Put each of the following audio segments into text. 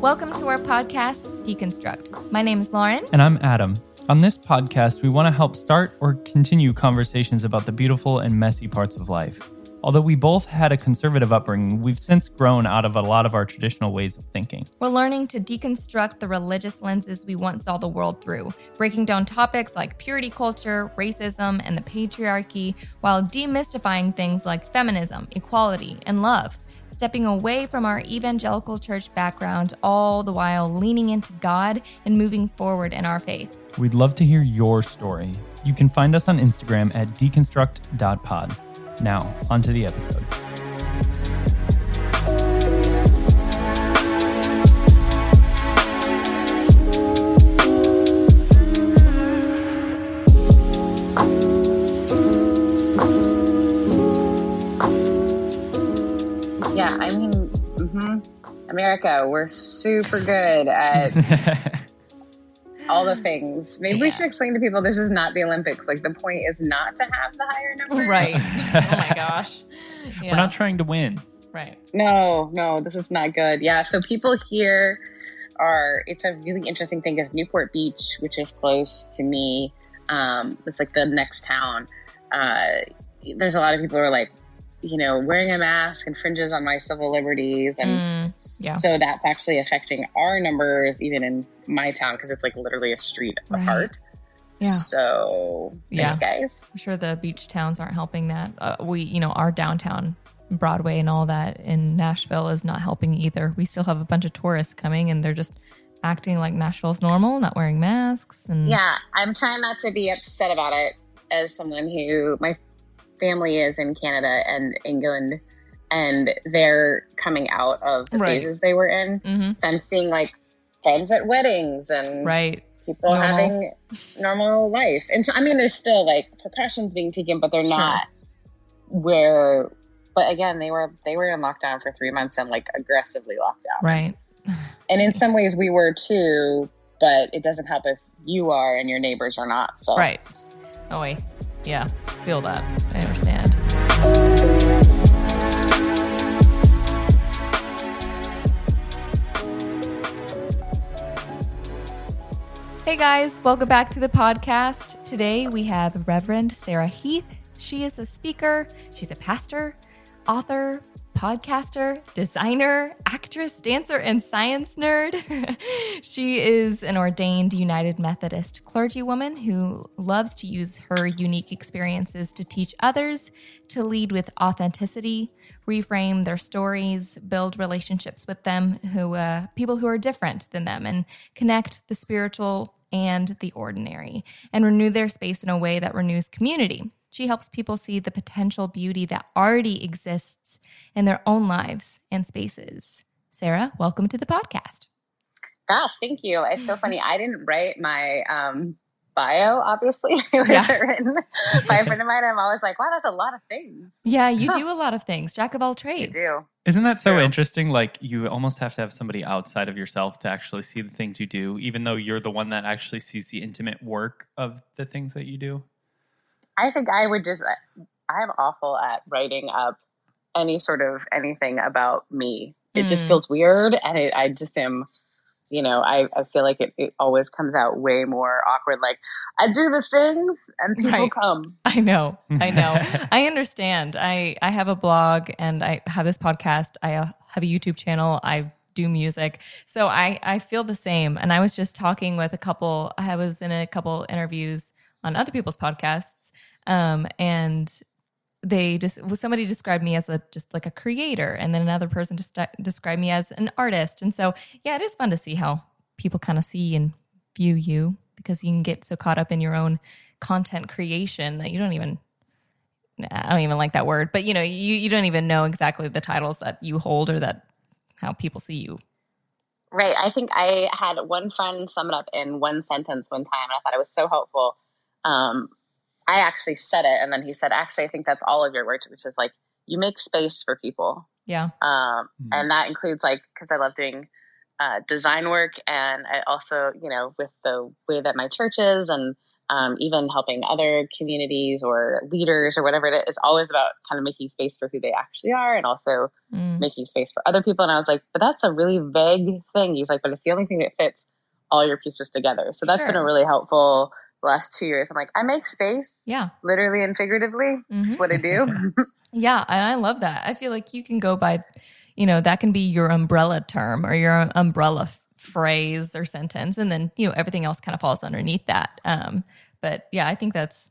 Welcome to our podcast, Deconstruct. My name is Lauren. And I'm Adam. On this podcast, we want to help start or continue conversations about the beautiful and messy parts of life. Although we both had a conservative upbringing, we've since grown out of a lot of our traditional ways of thinking. We're learning to deconstruct the religious lenses we once saw the world through, breaking down topics like purity culture, racism, and the patriarchy, while demystifying things like feminism, equality, and love. Stepping away from our evangelical church background, all the while leaning into God and moving forward in our faith. We'd love to hear your story. You can find us on Instagram at deconstruct.pod. Now, onto the episode. Yeah, I mean, hmm America, we're super good at all the things. Maybe we should explain to people this is not the Olympics. Like the point is not to have the higher number. Right. oh my gosh. Yeah. We're not trying to win. right. No, no, this is not good. Yeah. So people here are. It's a really interesting thing because Newport Beach, which is close to me, um, it's like the next town. Uh, there's a lot of people who are like, you know, wearing a mask infringes on my civil liberties, and Mm, yeah. so that's actually affecting our numbers, even in my town, because it's like literally a street Right. apart. Yeah. So Yeah. thanks, guys. I'm sure the beach towns aren't helping that. Uh, we, you know, our downtown Broadway and all that in Nashville is not helping either. We still have a bunch of tourists coming and they're just acting like Nashville's normal, not wearing masks and Yeah, I'm trying not to be upset about it as someone who my family is in Canada and England, and they're coming out of the Right. phases they were in. hmm So I'm seeing like friends at weddings and right. people Normal. having normal life. And so, I mean, there's still like precautions being taken, but they're Sure. not where. But again, they were they were in lockdown for three months and like aggressively locked down. Right. And in some ways, we were too. But it doesn't help if you are and your neighbors are not. So Right. Oh wait. Yeah. Feel that. I understand. Hey guys, welcome back to the podcast. Today we have Reverend Sarah Heath. She is a speaker, she's a pastor, author, podcaster, designer, actress, dancer, and science nerd. she is an ordained United Methodist clergywoman who loves to use her unique experiences to teach others to lead with authenticity, reframe their stories, build relationships with them who uh, people who are different than them, and connect the spiritual and the ordinary, and renew their space in a way that renews community. She helps people see the potential beauty that already exists in their own lives and spaces. Sarah, welcome to the podcast. Gosh, thank you. It's so funny. I didn't write my um, bio, obviously. It was Yeah. written by a friend of mine. I'm always like, wow, that's a lot of things. Yeah, you Huh. do a lot of things, jack of all trades. You trades. do. Isn't that so True. interesting? Like, you almost have to have somebody outside of yourself to actually see the things you do, even though you're the one that actually sees the intimate work of the things that you do. I think I would just, I'm awful at writing up any sort of anything about me. It just Mm. feels weird. And it, I just am, you know, I, I feel like it, it always comes out way more awkward. Like, I do the things and people Right. come. I know. I know. I understand. I I have a blog and I have this podcast. I uh, have a YouTube channel. I do music. So I I feel the same. And I was just talking with a couple I was in a couple interviews on other people's podcasts um and they just well, somebody described me as a just like a creator and then another person just described me as an artist and so yeah it is fun to see how people kind of see and view you because you can get so caught up in your own content creation that you don't even I don't even like that word, but you know, you, you don't even know exactly the titles that you hold or that how people see you. Right. I think I had one friend sum it up in one sentence one time. And I thought it was so helpful. Um, I actually said it, and then he said, "Actually, I think that's all of your work, which is like you make space for people." Yeah. um, Mhm. and that includes like because I love doing uh, design work, and I also, you know, with the way that my church is and um, even helping other communities or leaders or whatever it is, it's always about kind of making space for who they actually are and also mm. making space for other people. And I was like, but that's a really vague thing. He's like, but it's the only thing that fits all your pieces together. So that's sure. been a really helpful the last two years. I'm like, I make space. Yeah. Literally and figuratively. Mm-hmm. That's what I do. yeah. And I love that. I feel like you can go by, you know, that can be your umbrella term or your umbrella f- phrase or sentence. And then, you know, everything else kind of falls underneath that. Um, but yeah, I think that's,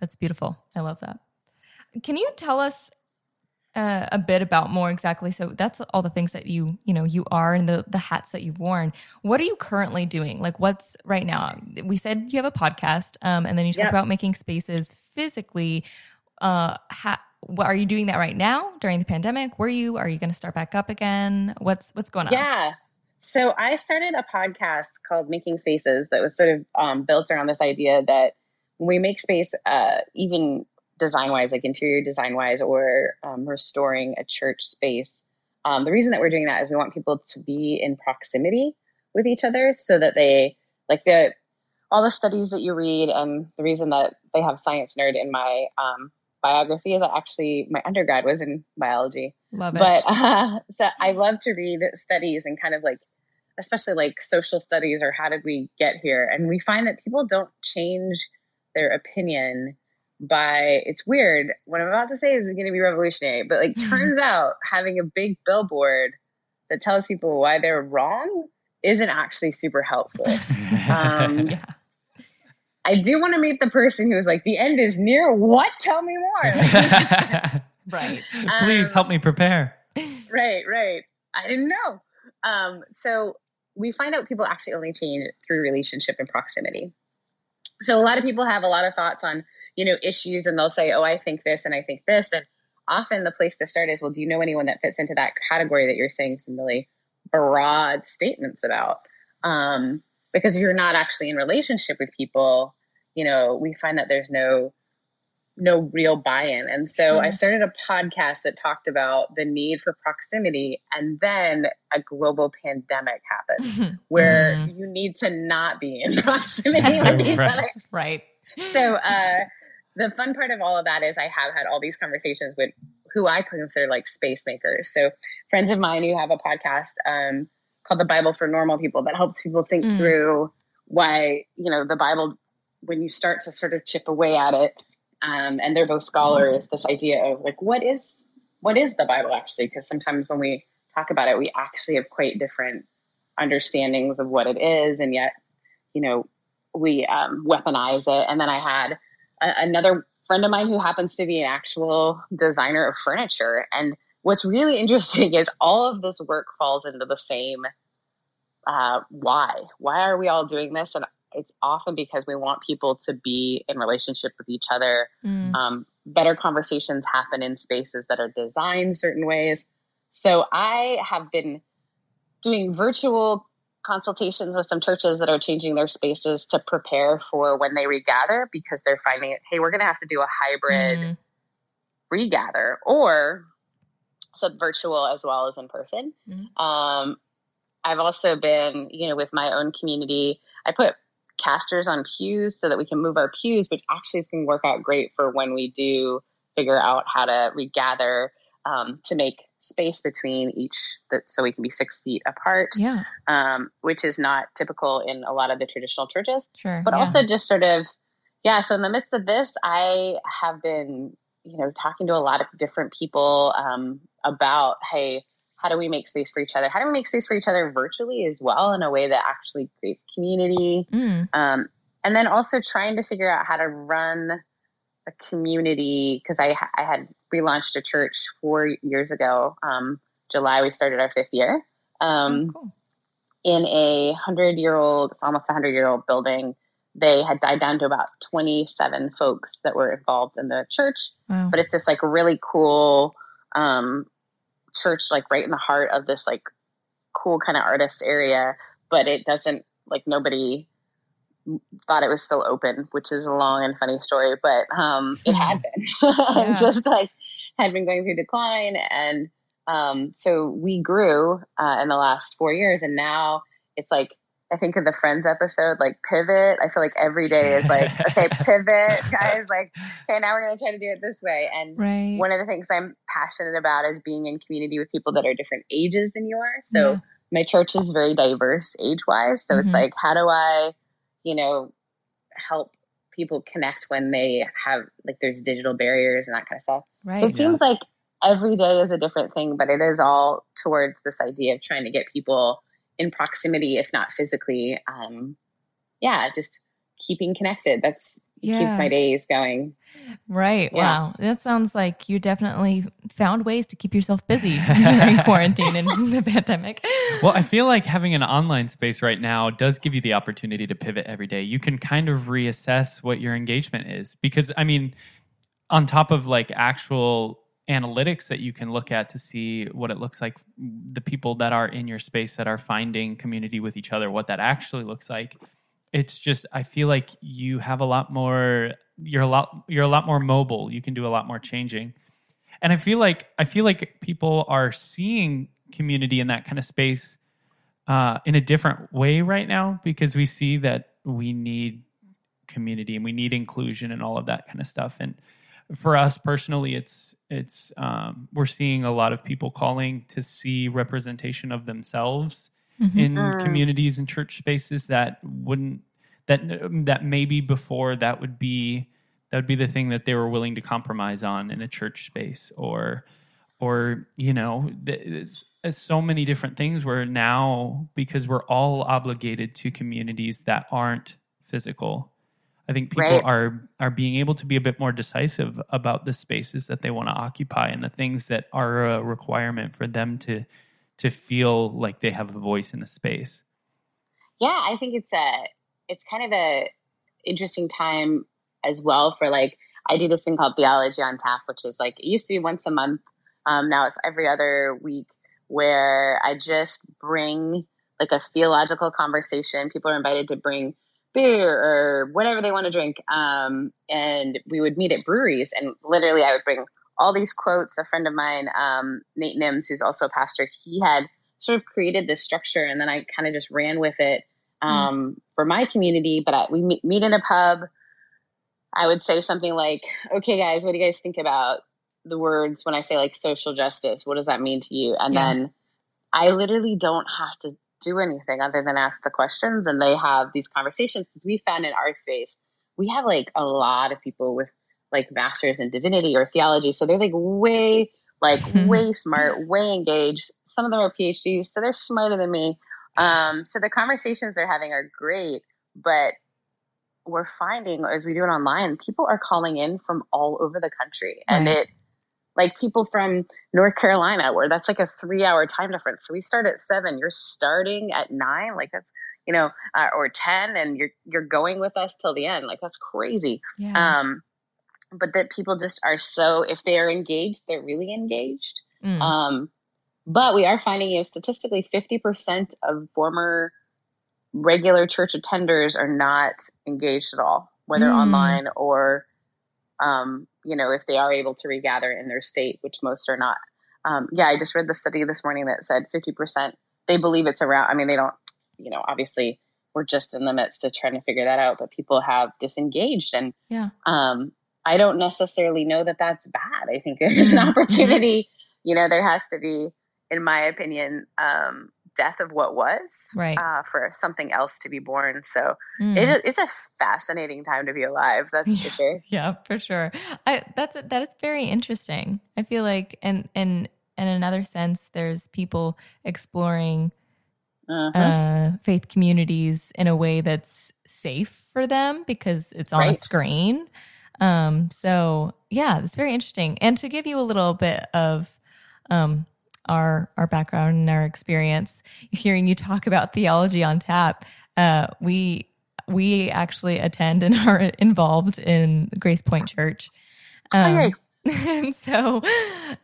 that's beautiful. I love that. Can you tell us uh, a bit about more exactly. So that's all the things that you you know you are and the the hats that you've worn. What are you currently doing? Like what's right now? We said you have a podcast, um, and then you talk yep. about making spaces physically. Uh, ha- what, are you doing that right now during the pandemic? Were you? Are you going to start back up again? What's what's going on? Yeah. So I started a podcast called Making Spaces that was sort of um, built around this idea that when we make space, uh, even design wise, like interior design wise, or um, restoring a church space. Um, the reason that we're doing that is we want people to be in proximity with each other so that they like the all the studies that you read and the reason that they have science nerd in my um, biography is that actually my undergrad was in biology. Love it. But uh, so I love to read studies and kind of like, especially like social studies or how did we get here? And we find that people don't change their opinion by it's weird. What I'm about to say is going to be revolutionary, but like turns out having a big billboard that tells people why they're wrong isn't actually super helpful. Um, yeah. I do want to meet the person who's like, the end is near. What? Tell me more. right. Please um, help me prepare. Right, right. I didn't know. Um, so we find out people actually only change through relationship and proximity. So a lot of people have a lot of thoughts on you know, issues and they'll say, oh, I think this and I think this. And often the place to start is, well, do you know anyone that fits into that category that you're saying some really broad statements about? Um, because if you're not actually in relationship with people, you know, we find that there's no no real buy-in. And so mm-hmm. I started a podcast that talked about the need for proximity and then a global pandemic happened mm-hmm. where mm-hmm. you need to not be in proximity with each right. other. Right. So uh the fun part of all of that is I have had all these conversations with who I consider like space makers. So friends of mine who have a podcast um, called the Bible for Normal People that helps people think mm. through why you know the Bible when you start to sort of chip away at it. Um, and they're both scholars. This idea of like what is what is the Bible actually? Because sometimes when we talk about it, we actually have quite different understandings of what it is, and yet you know we um, weaponize it. And then I had another friend of mine who happens to be an actual designer of furniture. And what's really interesting is all of this work falls into the same uh, why. Why are we all doing this? And it's often because we want people to be in relationship with each other. Mm. Um, better conversations happen in spaces that are designed certain ways. So I have been doing virtual consultations with some churches that are changing their spaces to prepare for when they regather because they're finding it, hey, we're going to have to do a hybrid mm. regather or so virtual as well as in person. Mm. Um, I've also been, you know, with my own community, I put casters on pews so that we can move our pews, which actually is going to work out great for when we do figure out how to regather um, to make space between each that so we can be six feet apart. Yeah. Um, which is not typical in a lot of the traditional churches. Sure but yeah. also just sort of yeah so in the midst of this i have been you know talking to a lot of different people um, about hey how do we make space for each other? How do we make space for each other virtually as well in a way that actually creates community? Mm. um, and then also trying to figure out how to run a community because I, I had relaunched a church four years ago. Um, July, we started our fifth year um, oh, cool. in a hundred year old, it's almost a hundred year old building. They had died down to about 27 folks that were involved in the church, wow. but it's this like really cool um, church, like right in the heart of this like cool kind of artist area, but it doesn't like nobody thought it was still open, which is a long and funny story, but um, it had been yeah. just like had been going through decline. And um, so we grew uh, in the last four years, and now it's like I think of the Friends episode, like pivot. I feel like every day is like, okay, pivot, guys. Like, okay, now we're going to try to do it this way. And Right. one of the things I'm passionate about is being in community with people that are different ages than you are. So Yeah. my church is very diverse age wise. So Mhm. it's like, how do I, you know, help people connect when they have like there's digital barriers and that kind of stuff. right. So it seems like every day is a different thing, but it is all towards this idea of trying to get people in proximity, if not physically. Um, yeah, just keeping connected. That's yeah. keeps my days going. Right. Yeah. Wow. That sounds like you definitely found ways to keep yourself busy during quarantine and the pandemic. Well, I feel like having an online space right now does give you the opportunity to pivot every day. You can kind of reassess what your engagement is because, I mean, on top of like actual analytics that you can look at to see what it looks like, the people that are in your space that are finding community with each other, what that actually looks like. It's just, I feel like you have a lot more. You're a lot. You're a lot more mobile. You can do a lot more changing and i feel like i feel like people are seeing community in that kind of space uh, in a different way right now because we see that we need community and we need inclusion and all of that kind of stuff and for us personally it's it's um, we're seeing a lot of people calling to see representation of themselves Mhm. in Mm. communities and church spaces that wouldn't that that maybe before that would be that would be the thing that they were willing to compromise on in a church space or or you know th- it's, it's so many different things where now because we're all obligated to communities that aren't physical i think people Right. are are being able to be a bit more decisive about the spaces that they want to occupy and the things that are a requirement for them to to feel like they have a voice in the space Yeah, I think it's a it's kind of a interesting time as well for like I do this thing called theology on tap, which is like it used to be once a month. Um, now it's every other week where I just bring like a theological conversation. People are invited to bring beer or whatever they want to drink. Um, and we would meet at breweries and literally I would bring all these quotes. A friend of mine, um, Nate Nims, who's also a pastor, he had sort of created this structure and then I kind of just ran with it um, for my community. But I, we meet, meet in a pub. I would say something like, okay, guys, what do you guys think about the words when I say like social justice? What does that mean to you? And Yeah. then I literally don't have to do anything other than ask the questions and they have these conversations because we found in our space, we have like a lot of people with like masters in divinity or theology. So they're like way, like way smart, way engaged. Some of them are PhDs, so they're smarter than me. Um, so the conversations they're having are great, but we're finding as we do it online, people are calling in from all over the country, and Right. it like people from North Carolina, where that's like a three-hour time difference. So we start at seven, you're starting at nine, like that's you know, uh, or ten, and you're you're going with us till the end, like that's crazy. Yeah. Um, but that people just are so if they are engaged, they're really engaged. Mm. Um, but we are finding, you know, statistically, 50% of former regular church attenders are not engaged at all, whether Mm. online or, um, you know, if they are able to regather in their state, which most are not. Um, yeah, I just read the study this morning that said 50%, they believe it's around, I mean, they don't, you know, obviously we're just in the midst of trying to figure that out, but people have disengaged and, Yeah. um, I don't necessarily know that that's bad. I think there's an Mhm. opportunity. You know, there has to be, in my opinion, um, death of what was, Right. uh, for something else to be born. So Mm. it it's a fascinating time to be alive. That's for sure. Yeah, for sure. I that's that is very interesting. I feel like and and in another sense there's people exploring Mhm. uh faith communities in a way that's safe for them because it's on a screen. Um so yeah, it's very interesting. And to give you a little bit of um our our background and our experience, hearing you talk about theology on tap, uh we we actually attend and are involved in GracePointe Church. Um, Okay. and so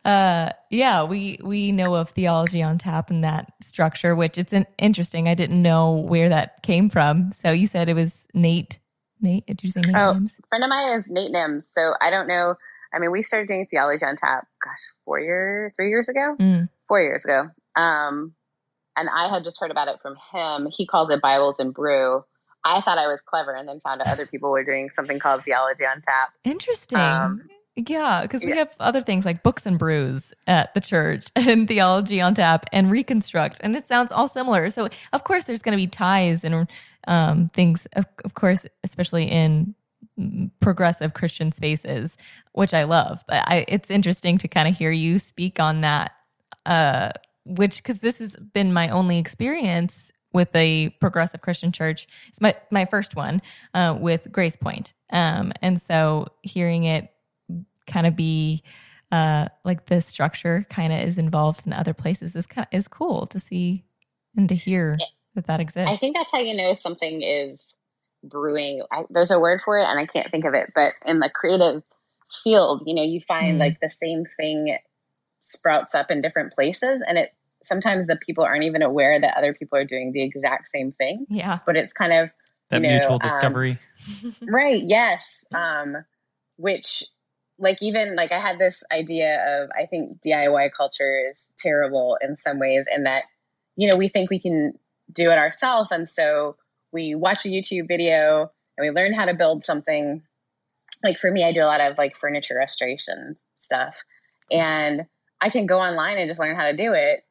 uh yeah we we know of theology on tap and that structure which it's an interesting i didn't know where that came from so you said it was nate nate did you say nate Oh. Nims? friend of mine is Nate Nims. So I don't know. I mean, we started doing theology on tap, gosh, four years, three years ago, Mm, four years ago. Um, and I had just heard about it from him. He calls it Bibles and Brew. I thought I was clever, and then found out other people were doing something called Theology on Tap. Interesting. Um, yeah, because we yeah. have other things like books and brews at the church and theology on tap and reconstruct, and it sounds all similar. So, of course, there's going to be ties and um, things, of, of course, especially in progressive Christian spaces, which I love. But I, it's interesting to kind of hear you speak on that, uh, which because this has been my only experience with a progressive Christian church. It's my my first one uh, with GracePointe, um, and so hearing it kind of be uh, like the structure kind of is involved in other places is kind of, is cool to see and to hear that that exists. I think that's how you know something is brewing. I, there's a word for it, and I can't think of it. But in the creative field, you know, you find mm. like the same thing sprouts up in different places, and it sometimes the people aren't even aware that other people are doing the exact same thing. Yeah, but it's kind of that you know, mutual um, discovery, um, right? Yes, um, which like even like I had this idea of I think DIY culture is terrible in some ways, and that you know we think we can do it ourselves, and so we watch a YouTube video and we learn how to build something. Like for me, I do a lot of like furniture restoration stuff, and I can go online and just learn how to do it.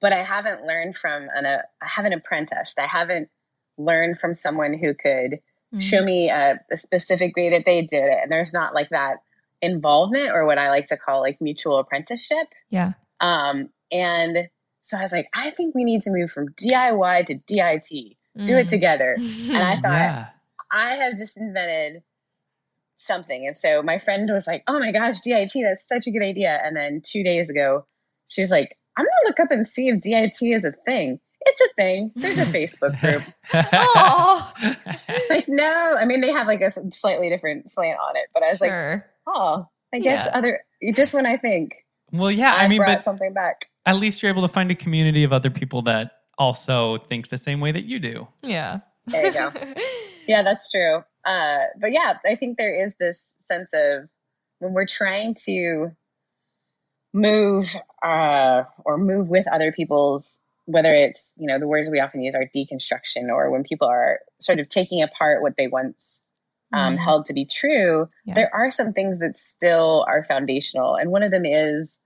But I haven't learned from an uh, I haven't apprenticed. I haven't learned from someone who could mm-hmm. show me a, a specific way that they did it. And there's not like that involvement or what I like to call like mutual apprenticeship. Yeah. Um, and so I was like, I think we need to move from DIY to DIT, mm. do it mm. together. and I thought, yeah. I have just invented something. And so my friend was like, Oh my gosh, DIT, that's such a good idea. And then two days ago, she was like, I'm gonna look up and see if DIT is a thing. It's a thing. There's a Facebook group. Oh, like, no, I mean, they have like a slightly different slant on it, but I was sure. like, oh, I guess yeah. other just when I think. Well, yeah, I, I mean, but something back. At least you're able to find a community of other people that also think the same way that you do. Yeah. There you go. yeah, that's true. Uh, but yeah, I think there is this sense of when we're trying to move uh, or move with other people's whether it's you know the words we often use are deconstruction or when people are sort of taking apart what they once um, mm held to be true, yeah. there are some things that still are foundational. And one of them is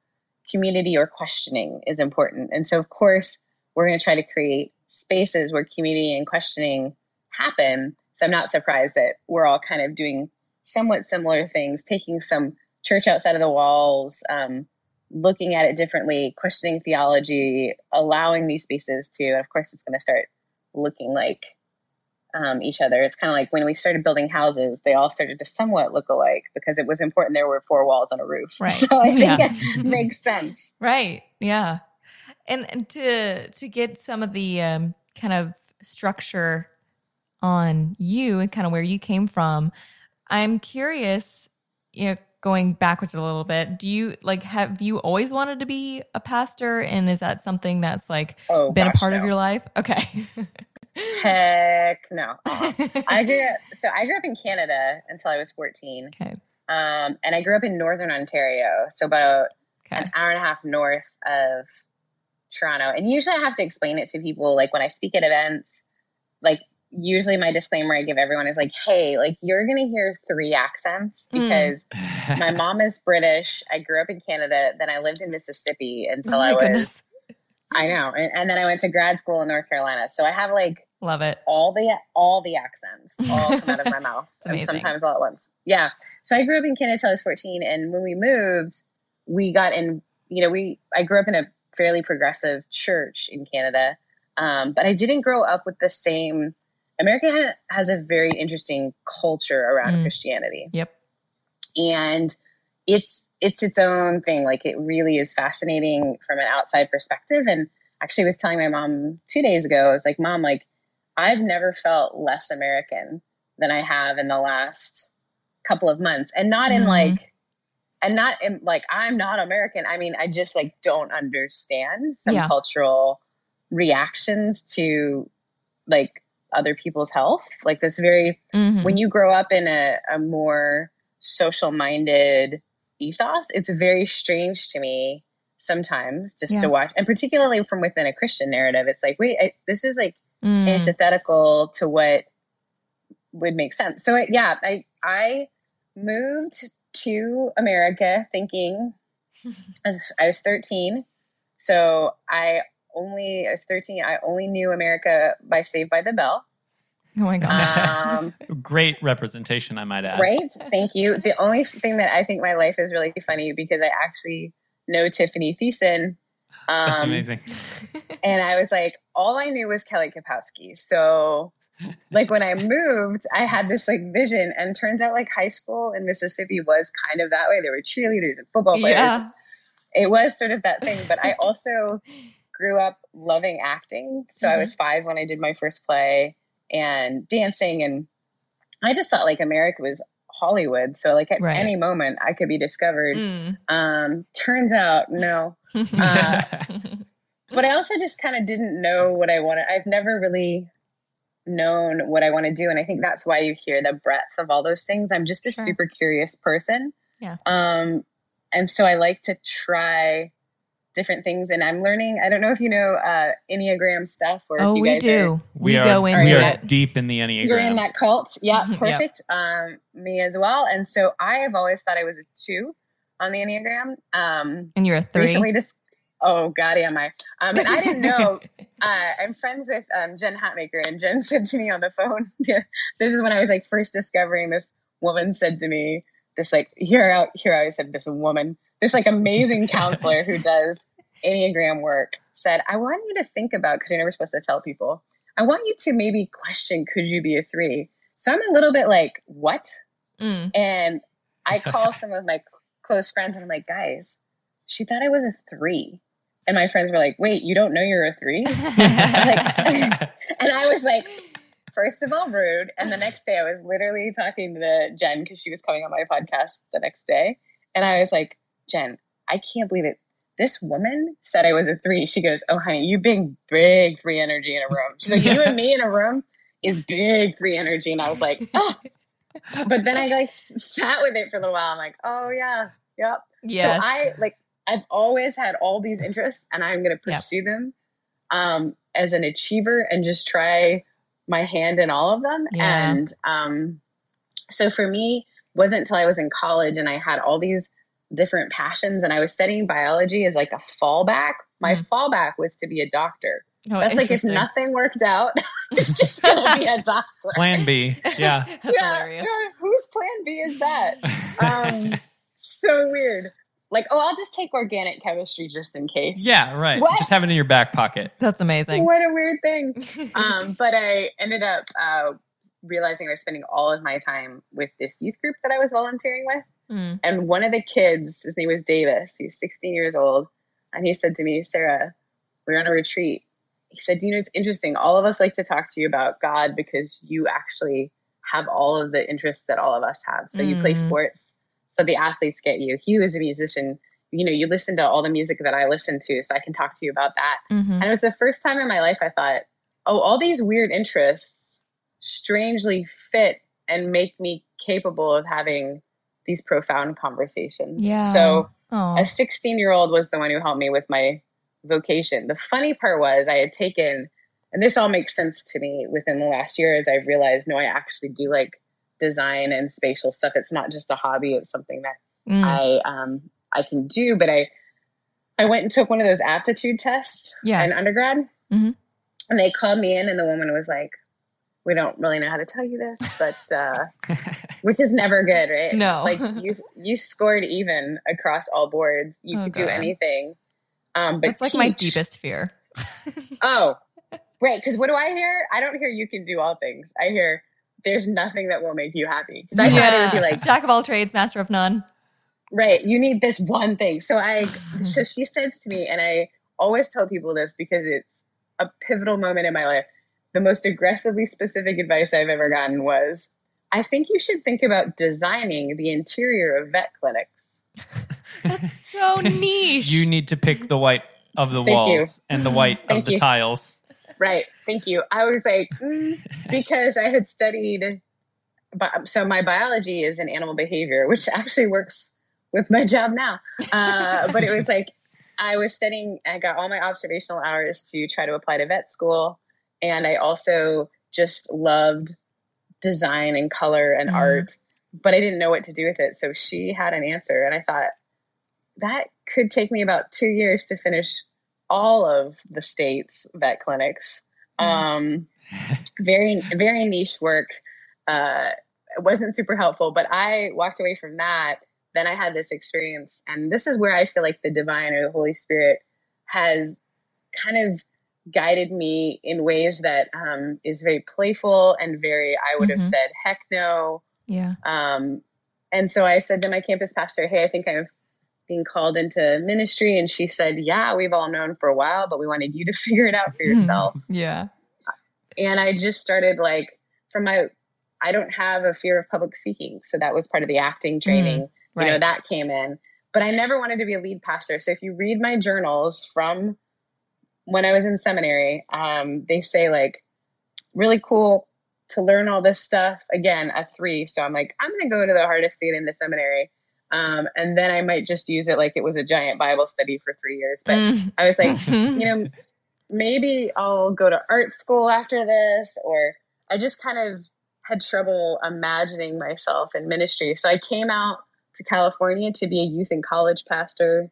community or questioning is important. And so, of course, we're going to try to create spaces where community and questioning happen. So I'm not surprised that we're all kind of doing somewhat similar things, taking some church outside of the walls, um, looking at it differently, questioning theology, allowing these spaces to, and of course, it's going to start looking like um, each other. It's kind of like when we started building houses, they all started to somewhat look alike because it was important there were four walls on a roof. Right. So I think yeah. it makes sense. Right. Yeah. And, and to to get some of the um, kind of structure on you and kind of where you came from, I'm curious. You know, going backwards a little bit, do you like have you always wanted to be a pastor, and is that something that's like oh, been gosh, a part no. of your life? Okay. Heck no. Uh-uh. I grew up, so I grew up in Canada until I was 14. Okay. Um, and I grew up in Northern Ontario, so about okay. an hour and a half north of Toronto. And usually I have to explain it to people, like when I speak at events, like usually my disclaimer I give everyone is like, hey, like you're going to hear three accents hmm. because mm. my mom is British. I grew up in Canada. Then I lived in Mississippi until oh I was goodness. I know. And, and, then I went to grad school in North Carolina. So I have like love it. All the all the accents all come out of my mouth. and sometimes all at once. Yeah. So I grew up in Canada till I was 14 and when we moved, we got in, you know, we I grew up in a fairly progressive church in Canada. Um, but I didn't grow up with the same America has a very interesting culture around mm. Christianity. Yep. And it's it's its own thing. Like it really is fascinating from an outside perspective. And actually, I was telling my mom two days ago, I was like, "Mom, like I've never felt less American than I have in the last couple of months, and not mm-hmm. in like." And not in like I'm not American. I mean, I just like don't understand some yeah. cultural reactions to like other people's health. Like that's very mm-hmm. when you grow up in a, a more social minded ethos, it's very strange to me sometimes just Yeah. to watch, and particularly from within a Christian narrative. It's like, wait, I, this is like Mm. antithetical to what would make sense. So yeah, I I moved to America thinking I was, I was 13. So I only I was 13. I only knew America by Saved by the Bell. oh my gosh. Um, Great representation, I might add. right? Thank you. The only thing that I think my life is really funny because I actually know Tiffani Thiessen. That's Um, amazing. and I was like, all I knew was Kelly Kapowski. So, like when I moved, I had this like vision, and turns out like high school in Mississippi was kind of that way. There were cheerleaders and football players. yeah. It was sort of that thing. But I also grew up loving acting. So I Mhm. was five when I did my first play and dancing, and I just thought like America was Hollywood. So like at Right. any moment I could be discovered. Mm. Um, turns out no, Uh, but I also just kind of didn't know what I wanted. I've never really known what I want to do, and I think that's why you hear the breadth of all those things. I'm just a Sure. super curious person, Yeah. Um, and so I like to try different things, and I'm learning. I don't know if you know uh, Enneagram stuff, or oh, if you we guys do. are we, we are go into we are it. deep in the Enneagram. you're in that cult. Yeah, Yep. perfect. Um, me as well. And so I have always thought I was a two on the Enneagram. Um, And you're a three. recently just oh god am i um and i didn't know uh i'm friends with um jen hatmaker and jen said to me on the phone this is when i was like first discovering this woman said to me this like here out here i always said this woman this like amazing counselor who does enneagram work said i want you to think about because you're never supposed to tell people i want you to maybe question could you be a three so i'm a little bit like what Mm. and I call some of my close friends and I'm like, guys, she thought I was a three. And my friends were like, wait, you don't know you're a three? And I was like, first of all, rude. And the next day I was literally talking to Jen because she was coming on my podcast the next day. And I was like, Jen, I can't believe it. This woman said I was a three. She goes, Oh, honey, you big, big free energy in a room. She's like, You and me in a room is big free energy. And I was like, Oh. But then I like sat with it for a little while. I'm like, Oh, yeah, yep. yeah So I like I've always had all these interests and I'm going to Yeah. pursue them um as an achiever and just try my hand in all of them Yeah. and um so for me wasn't until I was in college and I had all these different passions and I was studying biology as like a fallback. My Mhm. fallback was to be a doctor. Oh, That's like if nothing worked out, it's just going to be a doctor. Plan B. Yeah. That's yeah, hilarious. yeah, whose plan B is that? um, so weird. Like, oh, I'll just take organic chemistry just in case. yeah, right. What? Just have it in your back pocket. That's amazing. What a weird thing. Um, but I ended up uh, realizing I was spending all of my time with this youth group that I was volunteering with. Mm. And one of the kids, his name was Davis. He's 16 years old. And he said to me, Sarah, we're on a retreat. He said, You know, it's interesting. All of us like to talk to you about God because you actually have all of the interests that all of us have. So you play Mm. sports, so the athletes get you. Hugh is a musician. You know, you listen to all the music that I listen to, so I can talk to you about that. Mhm. And it was the first time in my life I thought, oh, all these weird interests strangely fit and make me capable of having these profound conversations. Yeah. So Aw. a 16 year old was the one who helped me with my vocation. The funny part was I had taken, and this all makes sense to me within the last year as I've realized, no, I actually do like design and spatial stuff. It's not just a hobby. It's something that Mm. I um I can do, but I I went and took one of those aptitude tests Yeah. in undergrad, Mhm. and they called me in, and the woman was like, "We don't really know how to tell you this, but uh, which is never good, right? No. like you you scored even across all boards. You Oh, could do anything, um, but it's like my deepest fear. Oh, right. Because what do I hear? I don't hear you can do all things. I hear there's nothing that will make you happy. Because I thought it would be like Jack of all trades, master of none. Right. You need this one thing. So I mm-hmm. so she says to me, and I always tell people this because it's a pivotal moment in my life. The most aggressively specific advice I've ever gotten was I think you should think about designing the interior of vet clinics. That's so niche. you need to pick the white of the Thank you. walls and the white Thank of the you. tiles. Right. Thank you. I was like, mm, because I had studied, so my biology is in animal behavior, which actually works with my job now. Uh, but it was like, I was studying, I got all my observational hours to try to apply to vet school. And I also just loved design and color and Mhm. art, but I didn't know what to do with it. So she had an answer. And I thought, that could take me about two years to finish all of the state's vet clinics. Mhm. Um, very, very niche work. Uh, it wasn't super helpful, but I walked away from that. Then I had this experience, and this is where I feel like the divine or the Holy Spirit has kind of guided me in ways that um, is very playful and very, I would have Mhm. said, heck no. Yeah. Um, and so I said to my campus pastor, Hey, I think I'm being called into ministry. And she said, Yeah, we've all known for a while, but we wanted you to figure it out for yourself. Yeah. and I just started like from my, I don't have a fear of public speaking. So that was part of the acting training. Right. You know, that came in. But I never wanted to be a lead pastor. So if you read my journals from when I was in seminary, um, they say like really cool to learn all this stuff. Again, a three. So I'm like, I'm gonna go to the hardest thing in the seminary. Um, and then I might just use it like it was a giant Bible study for three years. But Mm. I was like, you know, maybe I'll go to art school after this, or I just kind of had trouble imagining myself in ministry. So I came out to California to be a youth and college pastor.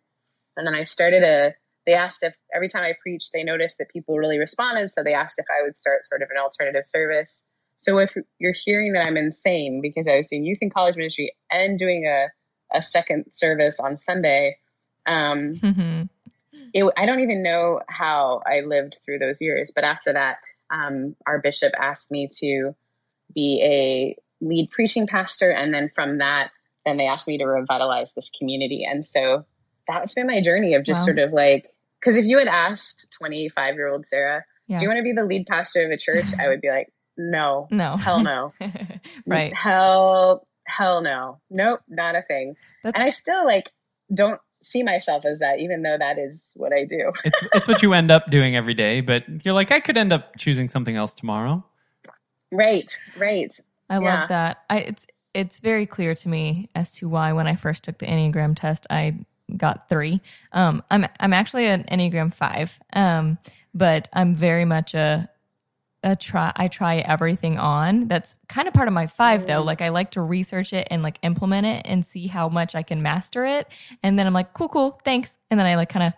And then I started a, they asked if every time I preached, they noticed that people really responded. So they asked if I would start sort of an alternative service. So if you're hearing that I'm insane because I was doing youth and college ministry and doing a, a second service on Sunday, um, Mhm. it, I don't even know how I lived through those years. But after that, um, our bishop asked me to be a lead preaching pastor. And then from that, then they asked me to revitalize this community. And so that's been my journey of just Wow. sort of like, because if you had asked 25 year old Sarah, Yeah. do you want to be the lead pastor of a church? I would be like, no, no. hell no. right. Hell, hell no. Nope, not a thing. That's And I still like don't see myself as that, even though that is what I do. It's it's what you end up doing every day, but you're like, I could end up choosing something else tomorrow. Right, right. I Yeah. love that. I it's it's very clear to me as to why when I first took the Enneagram test, I got three. Um, I'm I'm actually an Enneagram five, um, but I'm very much a a try. I try everything on. That's kind of part of my five though. Mm. Like I like to research it and like implement it and see how much I can master it, and then I'm like, cool, cool, thanks, and then I like kind of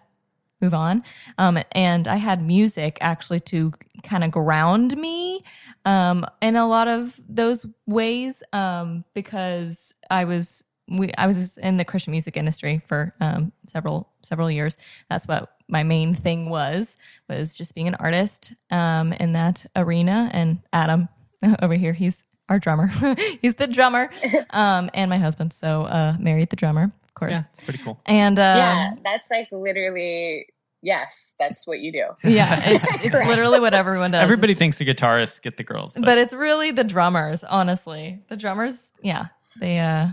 move on. Um, and I had music actually to kind of ground me um, in a lot of those ways um, because I was we I was in the Christian music industry for um, several several years. That's what my main thing was was just being an artist um, in that arena. And Adam over here, he's our drummer. he's the drummer, um, and my husband. So uh, married the drummer, of course. Yeah, it's pretty cool. And um, yeah, that's like literally yes, that's what you do. yeah, it's, it's literally what everyone does. Everybody thinks the guitarists get the girls, but, but it's really the drummers honestly the drummers yeah they uh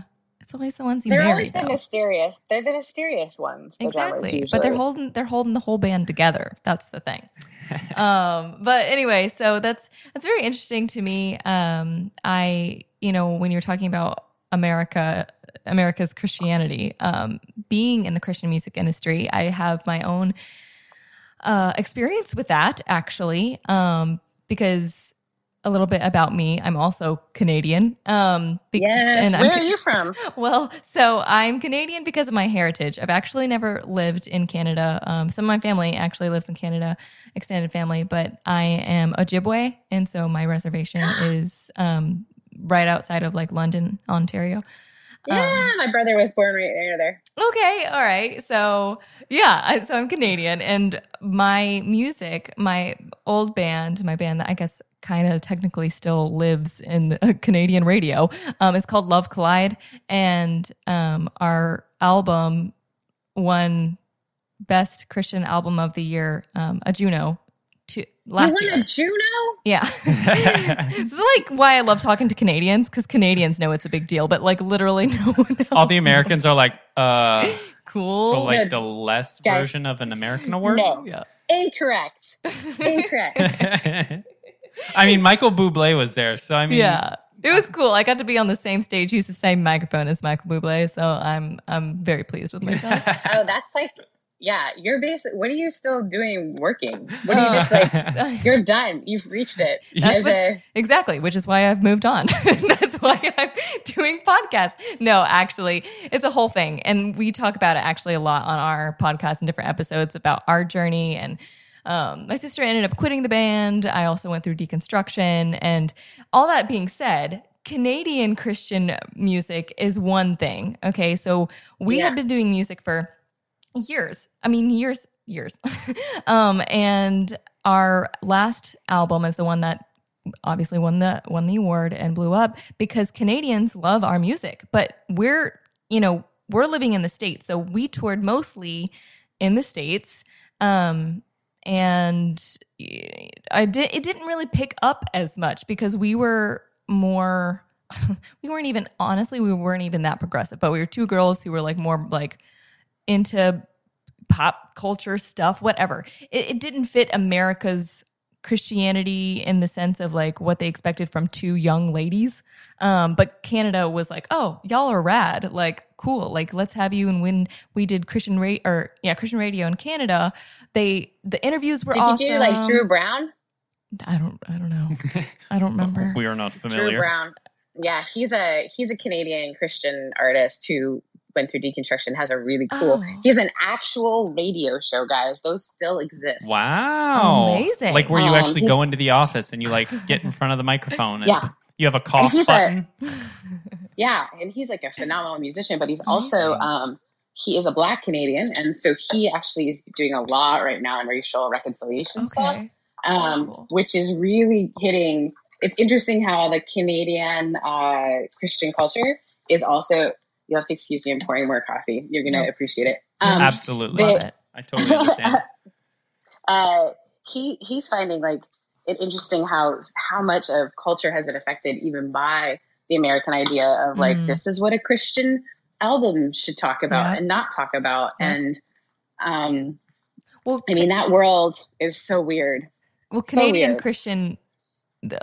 it's always the ones you They're marry always the mysterious. They're the mysterious ones. The exactly but they're holding they're holding the whole band together that's the thing um but anyway so that's that's very interesting to me um i you know when you're talking about america america's christianity um being in the christian music industry i have my own uh experience with that actually um because a little bit about me i'm also canadian um bec- Yes. I'm Where are you from? well, so I'm Canadian because of my heritage. I've actually never lived in Canada. Um, some of my family actually lives in Canada, extended family, but I am Ojibwe, and so my reservation is um, right outside of like London, Ontario. Yeah, my brother was born right near there. Okay, all right. So yeah, I, so I'm Canadian, and my music, my old band, my band that I guess kind of technically still lives in uh, Canadian radio, um, is called Love Collide, and um, our album won Best Christian Album of the Year, um, a Juno, to, last you year. a Juno? Yeah. this is like why I love talking to Canadians because Canadians know it's a big deal, but like literally no one else. all the Americans are like, uh, cool. so like Yeah. the less Guys. version of an American award. No. yeah. Incorrect. Incorrect. I mean, Michael Bublé was there, so I mean, Yeah. It was cool. I got to be on the same stage, use the same microphone as Michael Bublé, so I'm I'm very pleased with myself. oh, that's like yeah, you're basically. What are you still doing working? What are you just like? You're done. You've reached it. That's As a, Exactly, which is why I've moved on. That's why I'm doing podcasts. No, actually, it's a whole thing. And we talk about it actually a lot on our podcast and different episodes about our journey. And um, my sister ended up quitting the band. I also went through deconstruction. And all that being said, Canadian Christian music is one thing. Okay. So we Yeah. had been doing music for years. I mean, years, years. um, and our last album is the one that obviously won the won the award and blew up because Canadians love our music, but we're you know we're living in the states, so we toured mostly in the states, um, and I did it didn't really pick up as much because we were more. We weren't even honestly, we weren't even that progressive, but we were two girls who were like more like into pop culture stuff, whatever. It, it didn't fit America's Christianity in the sense of like what they expected from two young ladies. Um, but Canada was like, oh, y'all are rad. Like, cool. Like, let's have you. And when we did Christian radio or yeah, Christian radio in Canada, they, the interviews were did awesome. you do like Drew Brown? I don't, I don't know. I don't remember. we are not familiar. Drew. Brown. Yeah, he's a he's a Canadian Christian artist who went through deconstruction. Has a really cool. Oh. He has an actual radio show, guys. Those still exist. Wow. Amazing. Like where you Um, actually go into the office and you like get in front of the microphone and Yeah. You have a cough he's a- button. Yeah, and he's like a phenomenal musician, but he's also um he is a black Canadian, and so he actually is doing a lot right now in racial reconciliation stuff. um, Cool. which is really hitting. It's interesting how the Canadian uh, Christian culture is also. You have to excuse me. I'm pouring more coffee. You're gonna No. appreciate it. Um, Absolutely. Love it. I totally understand. uh, he he's finding like interesting how how much of culture has it affected even by the American idea of like Mhm. this is what a Christian album should talk about Yeah. and not talk about Yeah. and um Well, I mean that world is so weird. Well, So Canadian weird. Christian,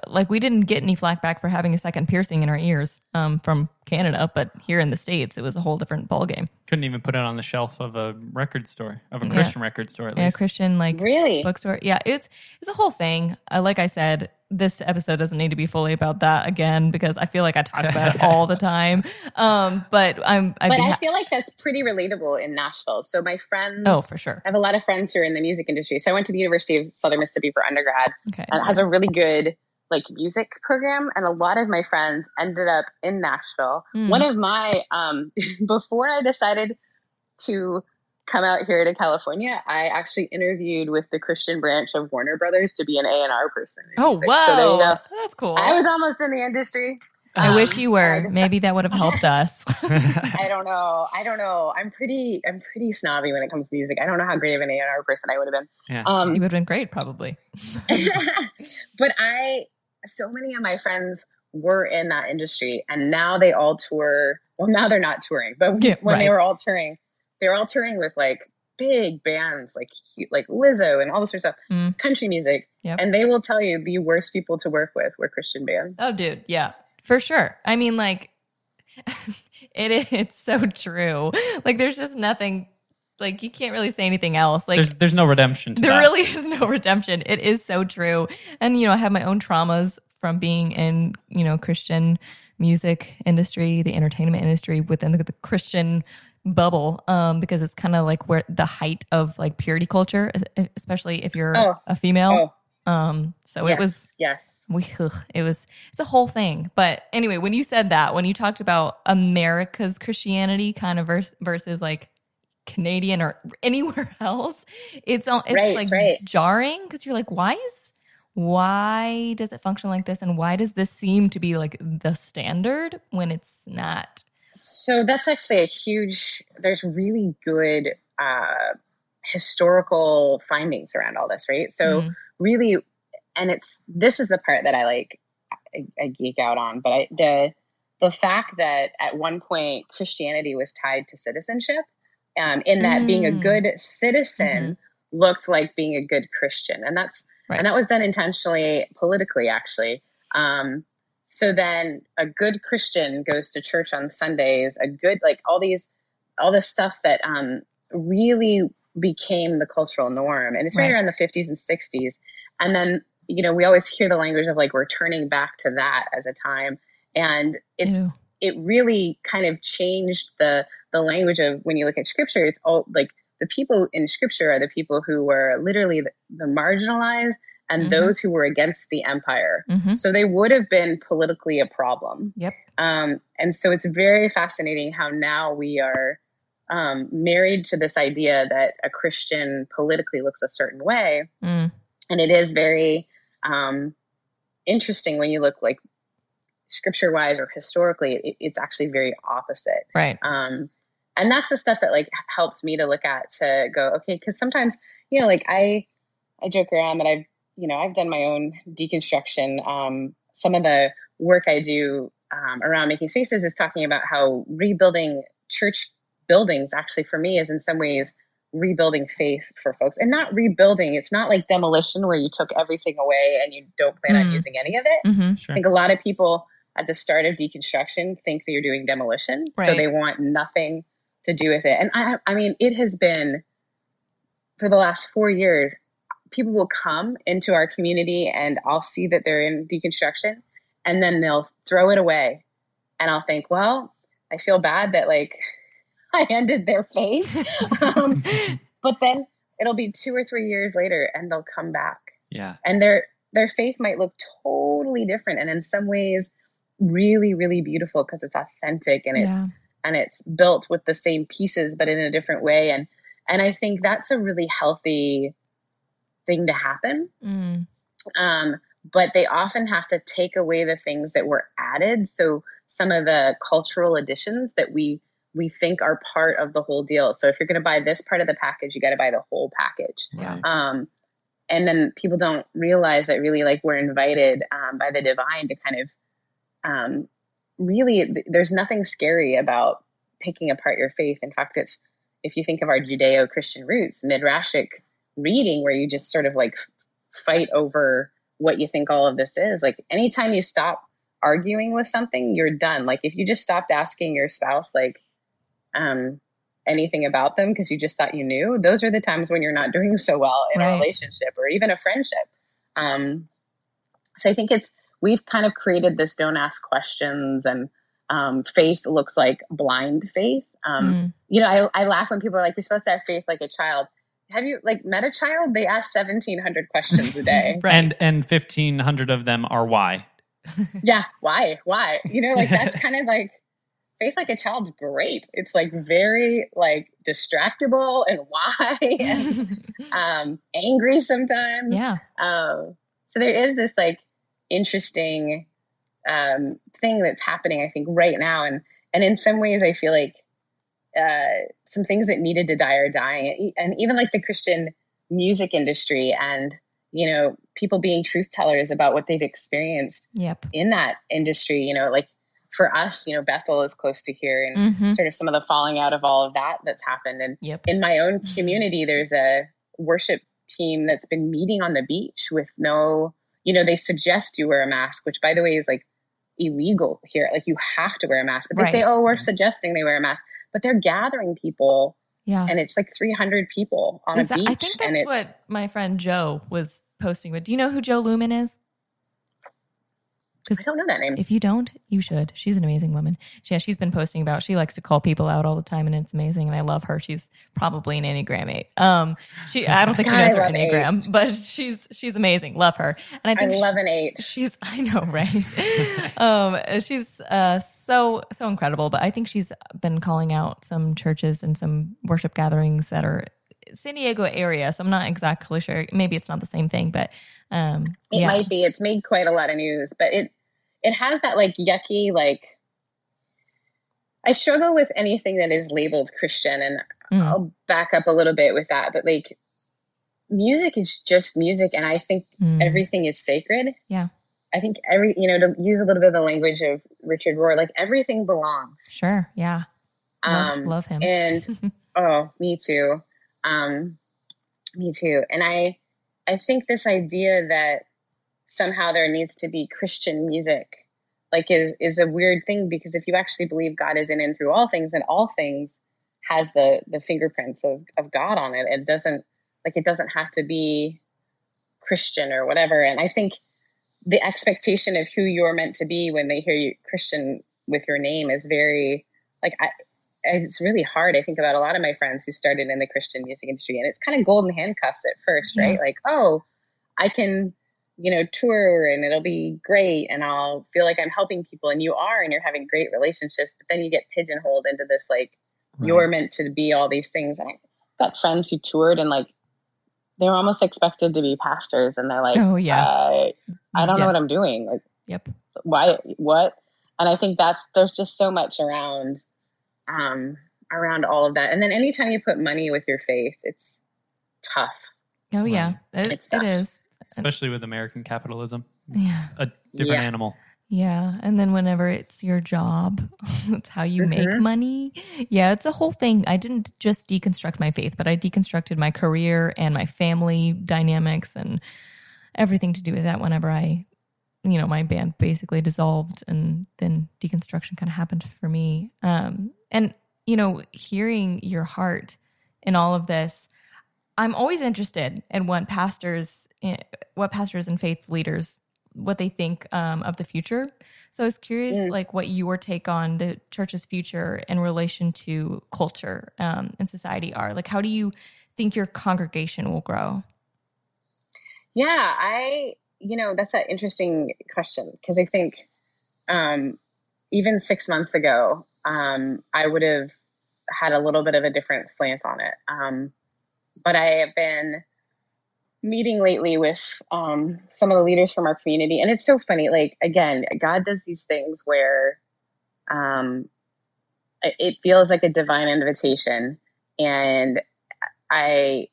like we didn't get any flack back for having a second piercing in our ears um, from Canada, but here in the states, it was a whole different ballgame. Couldn't even put it on the shelf of a record store, of a Yeah. Christian record store at Yeah, least. Christian like Really? bookstore. Yeah, it's it's a whole thing. Uh, like I said, this episode doesn't need to be fully about that again because I feel like I talk about it all the time. Um, but I'm I'd but be I feel like that's pretty relatable in Nashville. So my friends, oh for sure. I have a lot of friends who are in the music industry. So I went to the University of Southern Mississippi for undergrad, Okay, and it has a really good like music program. And a lot of my friends ended up in Nashville. Hmm. One of my um, before I decided to come out here to California, I actually interviewed with the Christian branch of Warner Brothers to be an A and R person. oh music. whoa, So there you go. that's cool. I was almost in the industry. I um, wish you were. just- Maybe that would have helped us. I don't know. I don't know. I'm pretty. I'm pretty snobby when it comes to music. I don't know how great of an A&R person I would have been. Yeah. Um, you would have been great, probably. but I, so many of my friends were in that industry, and now they all tour. Well, now they're not touring, but Yeah, when they were all touring, they were all touring with like big bands, like like Lizzo and all this sort of stuff, Mm. country music, Yep. and they will tell you the worst people to work with were Christian bands. Oh, dude, yeah, for sure. I mean, like, it is it's so true. Like, there's just nothing. Like, you can't really say anything else. Like, there's there's no redemption to there that. really is no redemption. It is so true. And you know, I have my own traumas from being in you know Christian music industry, the entertainment industry within the, the Christian bubble, um, because it's kind of like where the height of like purity culture, especially if you're Oh. a female. Um, so yes, it was yes. we ugh, it was it's a whole thing but anyway when you said that when you talked about america's christianity kind of vers- versus like canadian or anywhere else it's it's Right, like right. jarring because you're like why is why does it function like this and why does this seem to be like the standard when it's not So that's actually a huge. There's really good uh, historical findings around all this, right? So Mm. really, and it's this is the part that I like. I, I geek out on, but I, the the fact that at one point Christianity was tied to citizenship, um, in that being a Mm. good citizen looked like being a good Christian, and that's Right. and that was done intentionally politically, actually. Um, so then a good Christian goes to church on Sundays. A good like all these all this stuff that um, really became the cultural norm. And it's right, Right. around the 50s and 60s. And then, you know, we always hear the language of like we're turning back to that as a time. And it's Ew. It really kind of changed the the language of when you look at scripture it's all like the people in scripture are the people who were literally the, the marginalized and Mhm. those who were against the empire hmm so they would have been politically a problem Yep. um, and so it's very fascinating how now we are um, married to this idea that a christian politically looks a certain way Mm. and it is very um, interesting when you look like scripture wise or historically it, it's actually very opposite. Right. um, and that's the stuff that like helps me to look at to go okay because sometimes you know like i i joke around that i've you know i've done my own deconstruction. Um, some of the work i do um, around making spaces is talking about how rebuilding church buildings actually for me is in some ways rebuilding faith for folks. And not rebuilding it's not like demolition where you took everything away and you don't plan on Mm. using any of it. Hmm I think a lot of people at the start of deconstruction think that you're doing demolition, so they want nothing to do with it. And I, I mean, it has been for the last four years. People will come into our community, and I'll see that they're in deconstruction, and then they'll throw it away, and I'll think, well, I feel bad that like I ended their faith, um, but then it'll be two or three years later, and they'll come back yeah. and their their faith might look totally different and in some ways really really beautiful because it's authentic and it's Yeah. and it's built with the same pieces but in a different way and and i think that's a really healthy thing to happen Mm. um, but they often have to take away the things that were added so some of the cultural additions that we we think are part of the whole deal so if you're going to buy this part of the package you got to buy the whole package Yeah. Right. um, and then people don't realize that really like we're invited um, by the divine to kind of um, really th- there's nothing scary about picking apart your faith. In fact it's if you think of our judeo-christian roots midrashic reading where you just sort of like fight over what you think all of this is like anytime you stop arguing with something you're done. Like if you just stopped asking your spouse like um anything about them because you just thought you knew those are the times when you're not doing so well in Right. a relationship or even a friendship. Um so i think it's we've kind of created this don't ask questions and um, faith looks like blind faith um, Mm. you know I, I laugh when people are like you're supposed to have faith like a child have you like met a child they ask 1700 questions a day Right. And and fifteen hundred of them are why. yeah why why you know like that's kind of like faith like a child's great it's like very like distractible and why and um angry sometimes yeah. um so there is this like interesting um thing that's happening i think right now. And and in some ways i feel like uh some things that needed to die are dying. And even like the christian music industry and you know people being truth tellers about what they've experienced Yep. in that industry you know like for us you know bethel is close to here and hmm sort of some of the falling out of all of that that's happened. And Yep. in my own community there's a worship team that's been meeting on the beach with no you know they suggest you wear a mask which by the way is like illegal here like you have to wear a mask but they say oh we're suggesting they wear a mask but they're gathering people Yeah. and it's like 300 people on Is a that, beach I think and that's it's what my friend Jo was posting. But do you know who Jo Luehmann is? I don't know that name If you don't, you should. She's an amazing woman. She, yeah, she's been posting about. She likes to call people out all the time, and it's amazing. And I love her. She's probably an enneagram eight. Um, she. I don't think she knows I her enneagram, eights. but she's she's amazing. Love her. And I i think she- love an eight she's i know right um she's uh so so incredible but i think she's been calling out some churches and some worship gatherings that are san diego area so i'm not exactly sure maybe it's not the same thing but um It yeah might be. It's made quite a lot of news, but it it has that like yucky like. I struggle with anything that is labeled Christian, and Mm. I'll back up a little bit with that. But like, music is just music, and I think Mm. everything is sacred. Yeah. I think every you know to use a little bit of the language of Richard Rohr, like everything belongs. sure yeah love, Um, love him and oh, me too. Um, me too. And I, I think this idea that somehow there needs to be Christian music, like, is is a weird thing because if you actually believe God is in and through all things, and all things has the the fingerprints of of God on it. It doesn't like it doesn't have to be Christian or whatever. And I think the expectation of who you're meant to be when they hear you Christian with your name is very like I it's really hard. I think about a lot of my friends who started in the Christian music industry and it's kind of golden handcuffs at first, Yeah. right? Like, oh, I can, you know, tour and it'll be great and I'll feel like I'm helping people and you are and you're having great relationships, but then you get pigeonholed into this like you're meant to be all these things. And I got friends who toured and like they were almost expected to be pastors and they're like, Oh, yeah. I, I don't know what I'm doing. Like, Yep. why, what? And I think that's, there's just so much around, um, around all of that. And then anytime you put money with your faith, it's tough. Oh yeah, it, It's tough. is. Especially with American capitalism. Yeah. A different Yeah. animal. Yeah, and then whenever it's your job, it's how you make Mhm. money. Yeah, it's a whole thing. I didn't just deconstruct my faith, but I deconstructed my career and my family dynamics and everything to do with that whenever I you know, my band basically dissolved and then deconstruction kind of happened for me. Um and you know, hearing your heart in all of this, I'm always interested in what pastors eh, what pastors and faith leaders what they think um, of the future. So I was curious, like, what your take on the church's future in relation to culture um, and society are. Like, how do you think your congregation will grow? Yeah, I, you know, that's an interesting question because I think um, even six months ago, um, I would have had a little bit of a different slant on it. Um, but I have been meeting lately with um, some of the leaders from our community, and it's so funny. Like, again, God does these things where um, it, feels like a divine invitation. And I,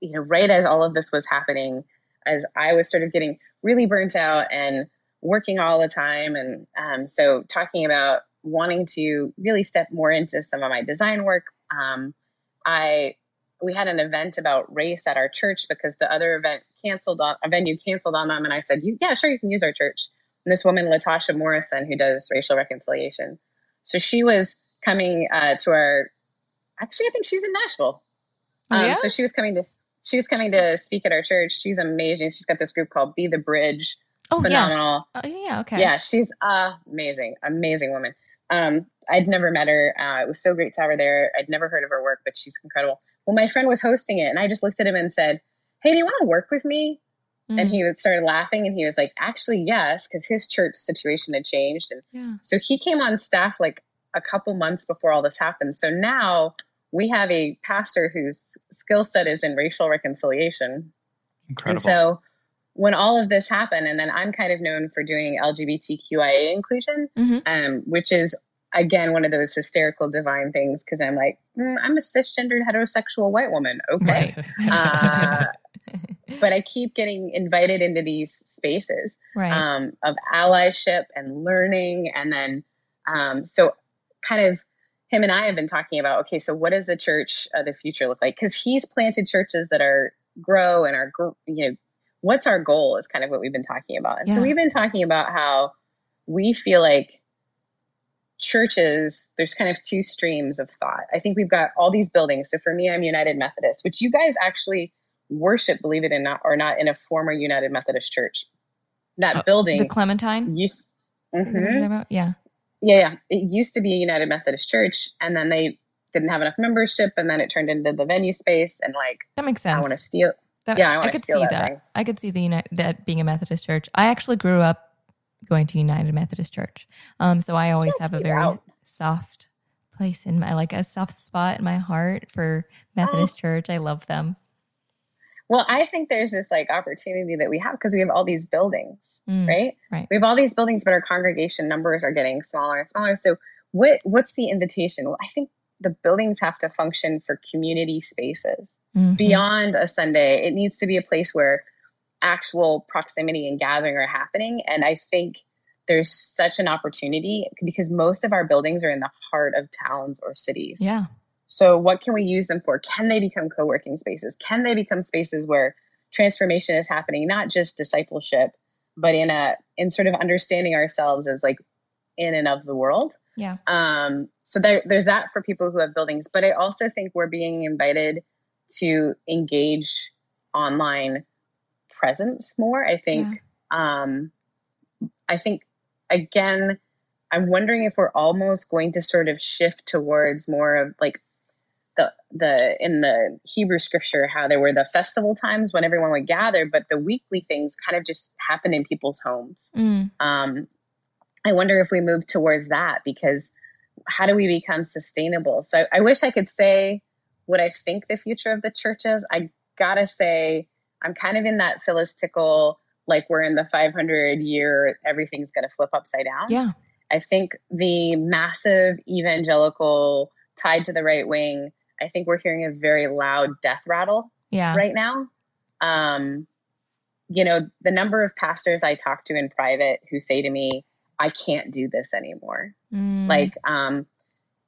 you know, right as all of this was happening, as I was sort of getting really burnt out and working all the time. And um, so talking about wanting to really step more into some of my design work, um, I we had an event about race at our church because the other event canceled on a venue canceled on them, and I said, you, "Yeah, sure, you can use our church." And this woman, Latasha Morrison, who does racial reconciliation, so she was coming uh, to our. Actually, I think she's in Nashville. Oh, Um, yeah? So she was coming to she was coming to speak at our church. She's amazing. She's got this group called Be the Bridge. Oh, Phenomenal. yes. Oh, yeah, okay. Yeah, she's amazing, amazing woman. Um, I'd never met her. Uh, it was so great to have her there. I'd never heard of her work, but she's incredible. Well, my friend was hosting it, and I just looked at him and said, "Hey, do you want to work with me?" Mm, And he started laughing, and he was like, "Actually, yes," because his church situation had changed, and yeah. so he came on staff like a couple months before all this happened. So now we have a pastor whose skill set is in racial reconciliation. Incredible. And so when all of this happened, and then I'm kind of known for doing LGBTQIA inclusion, Mhm. um, which is again one of those hysterical divine things because I'm like, mm, I'm a cisgendered heterosexual white woman. Okay. Right. Uh, but I keep getting invited into these spaces right. um, of allyship and learning. And then, um, so kind of him and I have been talking about, okay, so what does the church of the future look like? Because he's planted churches that are grow and are, you know, what's our goal is kind of what we've been talking about. And Yeah. so we've been talking about how we feel like churches, there's kind of two streams of thought. I think we've got all these buildings. So for me, I'm United Methodist, which you guys actually worship, believe it or not, or not in a former United Methodist church. That Oh, building the Clementine? used Is that what you're Mhm. about? Yeah. yeah yeah it used to be a united methodist church and then they didn't have enough membership and then it turned into the venue space and like That makes sense. i want to steal That- Yeah, I wanna could steal see that that. I could see the United, that being a Methodist church. I actually grew up going to United Methodist Church, um, so I always have a very out. soft place in my like a soft spot in my heart for Methodist Church. I love them. well i think there's this like opportunity that we have because we have all these buildings Mm, right right. we have all these buildings but our congregation numbers are getting smaller and smaller so what what's the invitation well i think the buildings have to function for community spaces Mhm. beyond a Sunday. It needs to be a place where actual proximity and gathering are happening. And I think there's such an opportunity because most of our buildings are in the heart of towns or cities. Yeah. So, what can we use them for? Can they become co working spaces? Can they become spaces where transformation is happening, not just discipleship, but in a in sort of understanding ourselves as like in and of the world? Yeah. Um, so there, there's that for people who have buildings, but I also think we're being invited to engage online presence more. I think, um, I think again, I'm wondering if we're almost going to sort of shift towards more of like the the in the Hebrew scripture how there were the festival times when everyone would gather, but the weekly things kind of just happened in people's homes. Mm. Um, I wonder if we move towards that because how do we become sustainable? So I, I wish I could say what I think the future of the church is. I gotta say I'm kind of in that Phyllis Tickle like we're in the 500 year everything's going to flip upside down. Yeah. I think the massive evangelical tied to the right wing, I think we're hearing a very loud death rattle Yeah. right now. Um, you know, the number of pastors I talk to in private who say to me, I can't do this anymore. Mm. Like, um,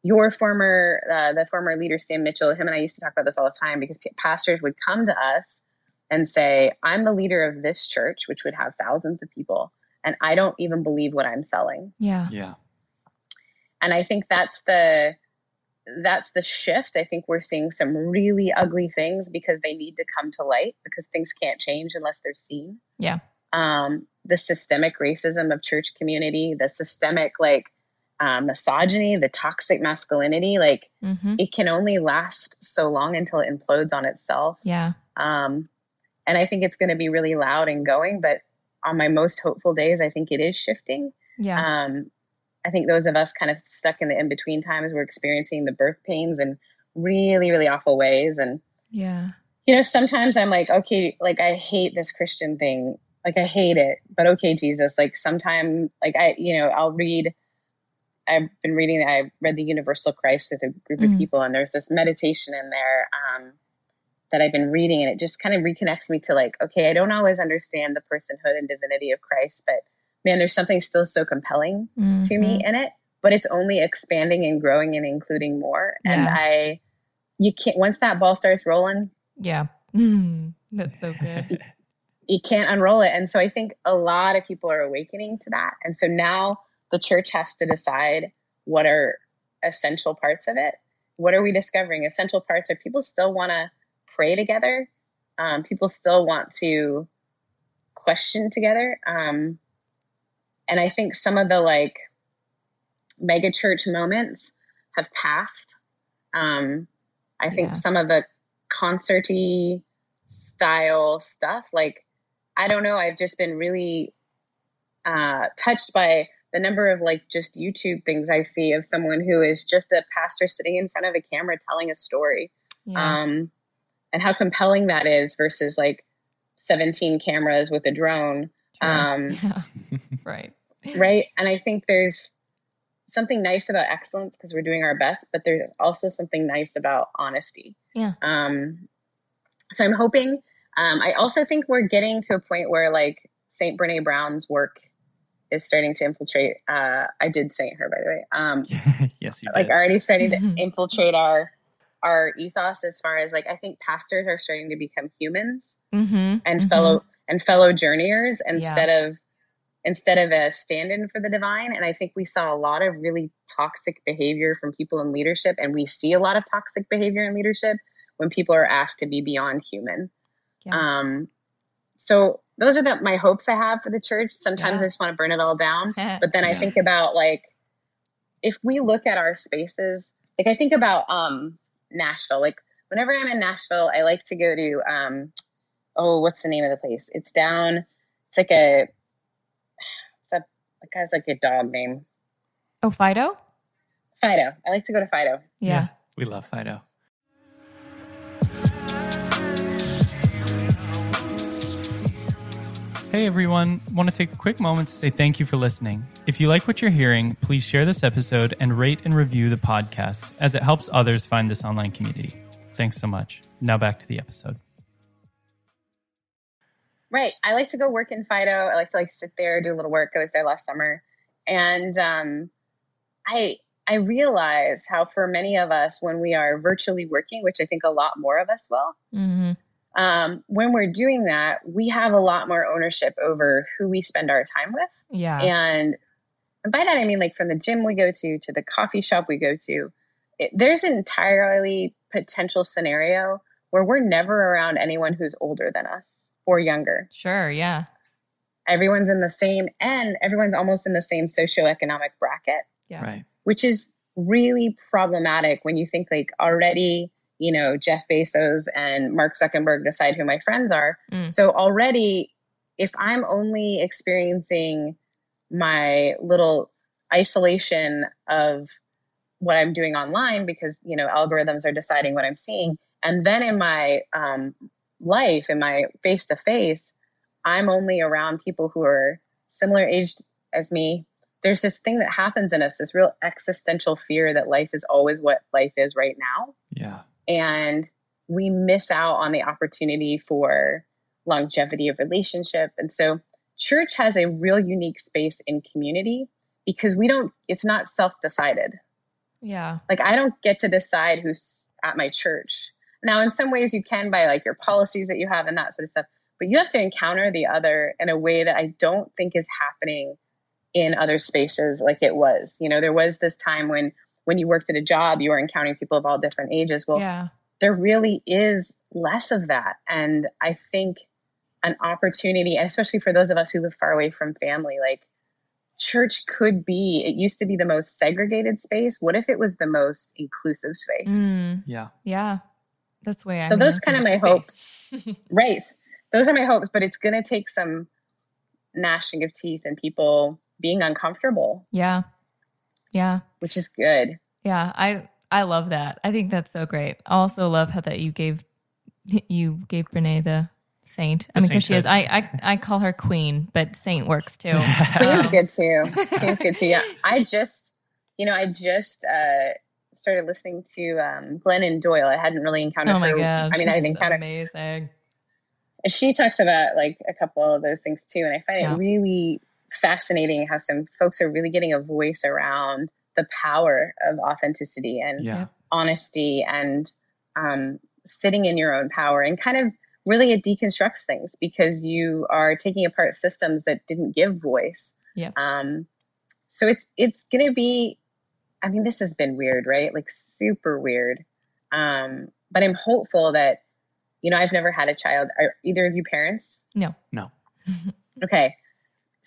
your former, uh, the former leader, Stan Mitchell, him and I used to talk about this all the time because p- pastors would come to us and say, I'm the leader of this church, which would have thousands of people, and I don't even believe what I'm selling yeah. Yeah. and i think that's the that's the shift i think we're seeing some really ugly things because they need to come to light because things can't change unless they're seen Yeah. um, the systemic racism of church community the systemic like uh, misogyny the toxic masculinity like Mm-hmm. it can only last so long until it implodes on itself Yeah. um, and i think it's going to be really loud and going but on my most hopeful days i think it is shifting Yeah. um, I think those of us kind of stuck in the in between times we're experiencing the birth pains in really, really awful ways. And, yeah. you know, sometimes I'm like, okay, like I hate this Christian thing. Like I hate it, but okay, Jesus, like sometime, like I, you know, I'll read, I've been reading, I read the Universal Christ with a group of Mhm. people and there's this meditation in there, um, that I've been reading and it just kind of reconnects me to like, okay, I don't always understand the personhood and divinity of Christ, but man, there's something still so compelling to me Mhm. in it, but it's only expanding and growing and including more. And I, you can't, once that ball starts rolling, Yeah. Mm. That's so good. you can't unroll it. And so I think a lot of people are awakening to that. And so now the church has to decide what are essential parts of it. What are we discovering? Essential parts are people still want to pray together. Um, people still want to question together. Um, and I think some of the like mega church moments have passed. Um, I think Yeah. some of the concerty style stuff, like I don't know, I've just been really uh, touched by the number of like just YouTube things I see of someone who is just a pastor sitting in front of a camera telling a story, Yeah. um, and how compelling that is versus like 17 cameras with a drone. True. Um, yeah. Right. right and i think there's something nice about excellence because we're doing our best but there's also something nice about honesty Yeah. um so i'm hoping um i also think we're getting to a point where like saint brene brown's work is starting to infiltrate uh i did saint her by the way um yes, you like did. already starting to Mhm. infiltrate our our ethos as far as like i think pastors are starting to become humans Mm-hmm. and fellow and fellow journeyers instead Yeah. of instead of a stand-in for the divine and i think we saw a lot of really toxic behavior from people in leadership and we see a lot of toxic behavior in leadership when people are asked to be beyond human Yeah. um so those are the, my hopes i have for the church sometimes Yeah. i just want to burn it all down but then I think about like if we look at our spaces, like I think about um Nashville. Like whenever I'm in Nashville, I like to go to um oh, what's the name of the place? It's down. It's like a it's a it has like a dog name. oh, Fido? Fido. I like to go to Fido. Yeah. we love Fido. Hey everyone, want to take a quick moment to say thank you for listening. If you like what you're hearing, please share this episode and rate and review the podcast as it helps others find this online community. Thanks so much. Now back to the episode. Right. I like to go work in Fido. I like to like sit there, do a little work. I was there last summer. And um I I realize how for many of us when we are virtually working, which I think a lot more of us will, Mm-hmm. Um, when we're doing that, we have a lot more ownership over who we spend our time with. Yeah. And and by that I mean like from the gym we go to to the coffee shop we go to. It, there's an entirely potential scenario where we're never around anyone who's older than us or younger. Sure. Yeah. Everyone's in the same, and everyone's almost in the same socioeconomic bracket, Yeah. Right. which is really problematic when you think like already, you know, Jeff Bezos and Mark Zuckerberg decide who my friends are. Mm. So already, if I'm only experiencing my little isolation of what I'm doing online because you know algorithms are deciding what I'm seeing, and then in my um, life, in my face to face, I'm only around people who are similar aged as me. There's this thing that happens in us, this real existential fear that life is always what life is right now Yeah. And we miss out on the opportunity for longevity of relationship. And so church has a real unique space in community because we don't it's not self-decided. Yeah. like i don't get to decide who's at my church. Now in some ways you can by like your policies that you have and that sort of stuff but you have to encounter the other in a way that i don't think is happening in other spaces like it was. You know there was this time when when you worked at a job you were encountering people of all different ages well yeah. there really is less of that. And I think an opportunity, and especially for those of us who live far away from family, like church could be, it used to be the most segregated space. What if it was the most inclusive space? Mm, Yeah. yeah. That's way. So I'm those kind of my think hopes. Right. Those are my hopes, but it's going to take some gnashing of teeth and people being uncomfortable, yeah. Yeah. which is good. Yeah. I I love that. I think that's so great. I also love how that you gave you gave Brene the saint. I mean, because she is. I. I I call her queen, but saint works too. Queen's good too. Queen's good too. Yeah. I just, you know, I just uh, started listening to um, Glennon Doyle. I hadn't really encountered Oh my her. god! I mean, I've she's encountered. amazing. She talks about like a couple of those things too, and I find Yeah. it really fascinating how some folks are really getting a voice around the power of authenticity and Yeah. honesty and um, sitting in your own power and kind of really it deconstructs things because you are taking apart systems that didn't give voice. Yeah. Um, so it's it's gonna be. I mean, this has been weird, right? Like super weird. Um, but I'm hopeful that you know I've never had a child. Are either of you parents? No. No. Okay.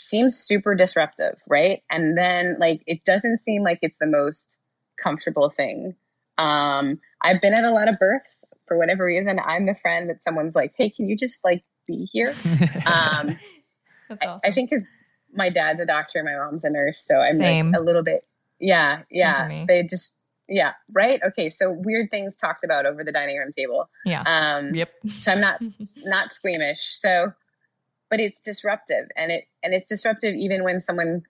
Seems super disruptive, right? And then like it doesn't seem like it's the most comfortable thing. Um, I've been at a lot of births for whatever reason. I'm the friend that someone's like, "Hey, can you just like be here?" Um, That's I, awesome. I think because my dad's a doctor, my mom's a nurse, so I'm Same. like a little bit, yeah, yeah. They just, yeah, right. Okay, so weird things talked about over the dining room table. yeah. Um, yep. so I'm not not squeamish. So, but it's disruptive, and it and it's disruptive even when someone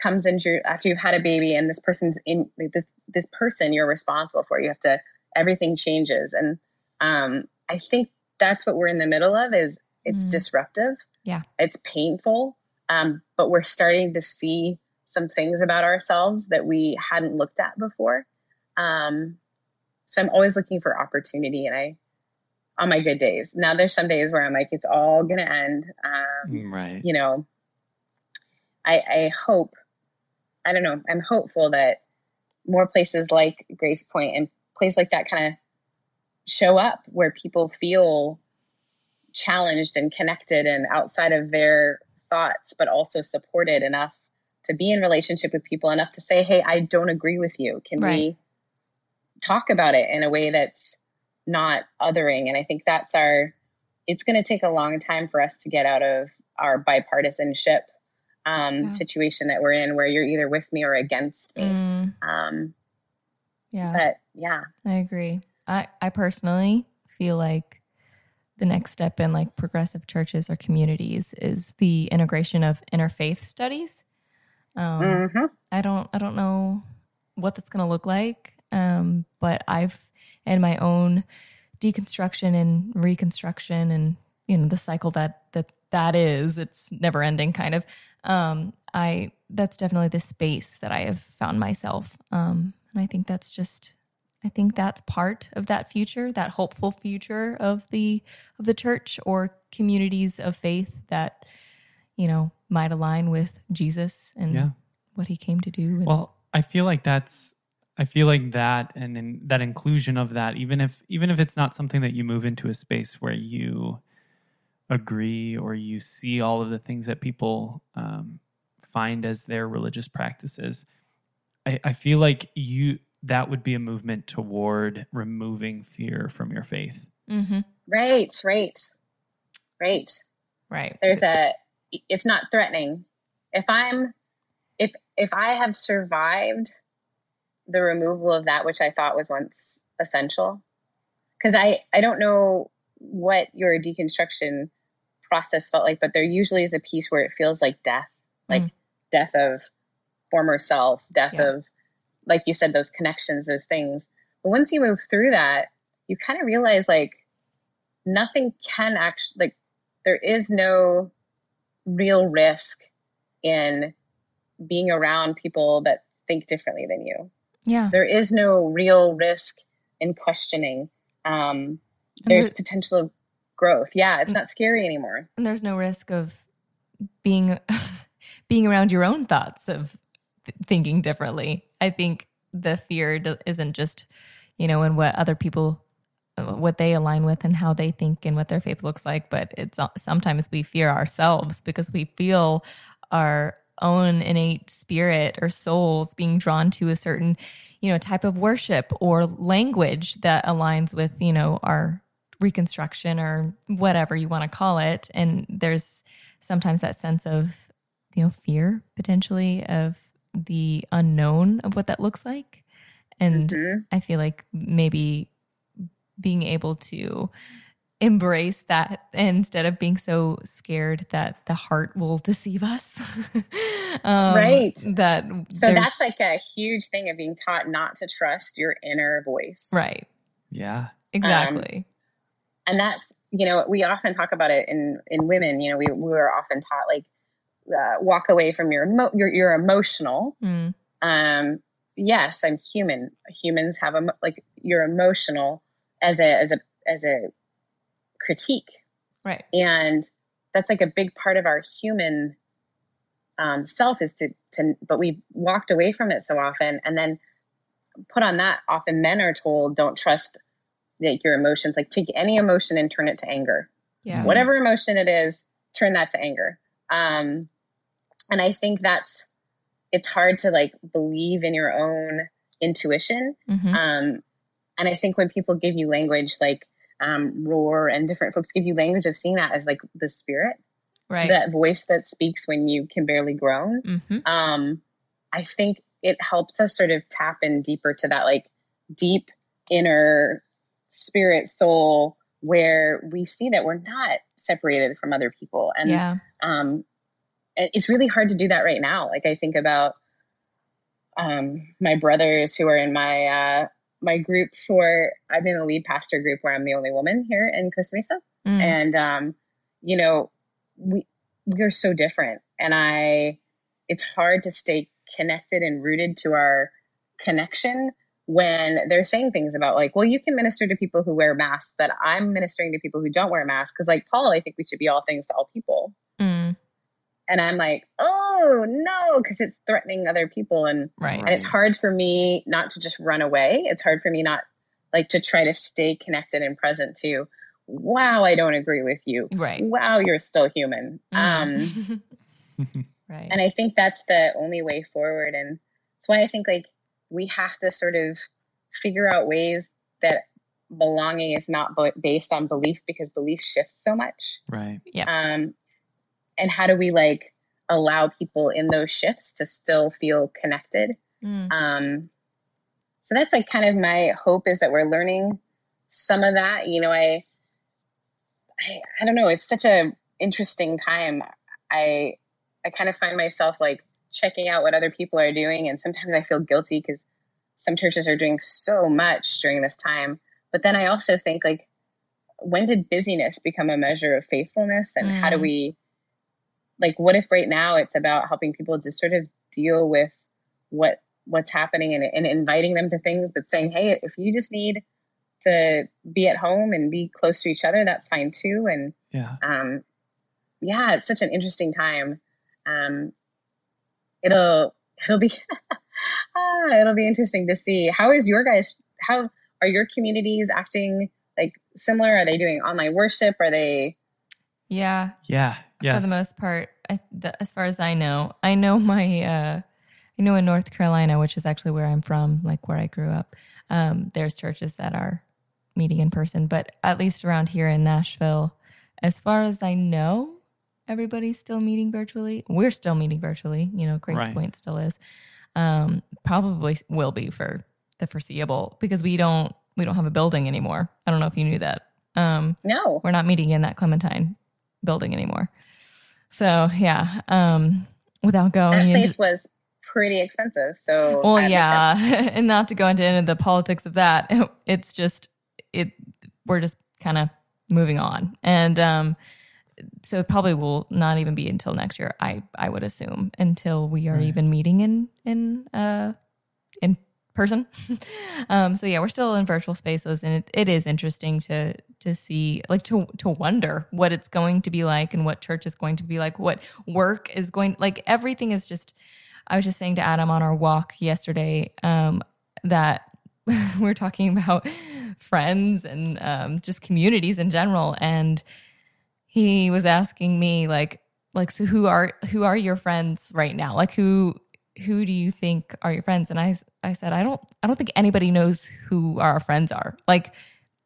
comes into after you've had a baby, and this person's in like this this person you're responsible for. You have to everything changes, and um, I think that's what we're in the middle of. Is it's Mhm. disruptive. Yeah. it's painful, um, but we're starting to see some things about ourselves that we hadn't looked at before. Um, so I'm always looking for opportunity, and I on my good days. Now there's some days where I'm like, it's all gonna end. Um, right. you know, I I hope, I don't know, I'm hopeful that more places like GracePointe and places like that kind of show up where people feel challenged and connected and outside of their thoughts, but also supported enough to be in relationship with people enough to say, Hey, I don't agree with you. Can Right. we talk about it in a way that's not othering? And I think that's our, it's going to take a long time for us to get out of our bipartisanship um, Yeah. situation that we're in, where you're either with me or against me. Mm, Um, yeah. but yeah, I agree. I, I personally feel like the next step in like progressive churches or communities is the integration of interfaith studies. Um, hmm I don't I don't know what that's going to look like, um, but I've in my own deconstruction and reconstruction and you know the cycle that that that is it's never ending kind of um i that's definitely the space that i have found myself um and i think that's just i think that's part of that future that hopeful future of the of the church or communities of faith that you know might align with jesus and Yeah. what he came to do. and- Well, I feel like that's I feel like that and in, that inclusion of that, even if even if it's not something that you move into a space where you agree or you see all of the things that people um, find as their religious practices, I, I feel like you that would be a movement toward removing fear from your faith. Mhm. Right, right, right. right. There's a. It's not threatening. If I'm, if if I have survived the removal of that which I thought was once essential, because I I don't know what your deconstruction process felt like, but there usually is a piece where it feels like death, like Mm. death of former self, death Yeah. of, like you said, those connections, those things. But once you move through that, you kind of realize like nothing can actually like there is no real risk in being around people that think differently than you. Yeah. There is no real risk in questioning. Um, there's there's- potential of growth. Yeah, it's not scary anymore. and there's no risk of being being around your own thoughts of th- thinking differently i think the fear do- isn't just you know in what other people uh, what they align with and how they think and what their faith looks like but it's uh, sometimes we fear ourselves because we feel our own innate spirit or souls being drawn to a certain you know type of worship or language that aligns with you know our reconstruction or whatever you want to call it and there's sometimes that sense of you know fear potentially of the unknown of what that looks like and Mhm. i feel like maybe being able to embrace that instead of being so scared that the heart will deceive us um, Right. that So that's like a huge thing of being taught not to trust your inner voice. right Yeah. exactly and that's you know we often talk about it in in women you know we, we were often taught like uh, walk away from your emo- your, your emotional Mm, um yes i'm human humans have a like you're emotional as a as a as a critique. Right. And that's like a big part of our human um, self is to to but we walked away from it so often. And then put on that often men are told don't trust like your emotions. Like take any emotion and turn it to anger. Yeah. Whatever emotion it is turn that to anger. Um and i think that's it's hard to like believe in your own intuition. Mhm. um, and I think when people give you language like um, Rohr and different folks give you language of seeing that as like the spirit, right that voice that speaks when you can barely groan. hmm Um, I think it helps us sort of tap in deeper to that like deep inner spirit soul where we see that we're not separated from other people. And yeah um, it's really hard to do that right now. Like I think about um, my brothers who are in my uh, my group for I'm in a lead pastor group where I'm the only woman here in Costa Mesa, Mm. and um, you know we we are so different, and I it's hard to stay connected and rooted to our connection when they're saying things about like, well, you can minister to people who wear masks, but I'm ministering to people who don't wear masks because, like Paul, I think we should be all things to all people. Mm. And I'm like, oh no, because it's threatening other people. And, right and it's hard for me not to just run away. It's hard for me not like to try to stay connected and present to, wow, I don't agree with you. right Wow, you're still human. Um, Mhm. right and I think that's the only way forward. And that's why I think like we have to sort of figure out ways that belonging is not bo- based on belief because belief shifts so much. Right. Yeah. um, and how do we like allow people in those shifts to still feel connected. Mm. um, so that's like kind of my hope is that we're learning some of that. You know i i, I don't know. It's such a interesting time. I i kind of find myself like checking out what other people are doing and sometimes i feel guilty because some churches are doing so much during this time. But then i also think like when did busyness become a measure of faithfulness and how do Mm. we like what if right now it's about helping people just sort of deal with what what's happening and, and inviting them to things but saying hey if you just need to be at home and be close to each other that's fine too. And Yeah. um yeah it's such an interesting time. Um it'll it'll be ah, it'll be interesting to see. How is your guys how are your communities acting like similar? Are they doing online worship? Are they Yeah, Yeah. Yes. for the most part, I, the, as far as I know, I know my, uh, I know in North Carolina, which is actually where I'm from, like where I grew up. Um, there's churches that are meeting in person, but at least around here in Nashville, as far as I know, everybody's still meeting virtually. We're still meeting virtually. You know, Grace Right. Point still is. Um, probably will be for the foreseeable because we don't we don't have a building anymore. I don't know if you knew that. Um, no we're not meeting in that Clementine building anymore. So yeah, um, without going that into place was pretty expensive so well, yeah, and not to go into any of the politics of that, it's just it. We're just kind of moving on, and um, so it probably will not even be until next year. I I would assume until we are Right. even meeting in in uh in person. um, so yeah, we're still in virtual spaces, and it, it is interesting to to see like to to wonder what it's going to be like and what church is going to be like, what work is going like everything is just. I was just saying to Adam on our walk yesterday um, that we're talking about friends and um, just communities in general, and he was asking me like, like, so who are who are your friends right now? Like, who who do you think are your friends? And I I said I don't I don't think anybody knows who our friends are. Like,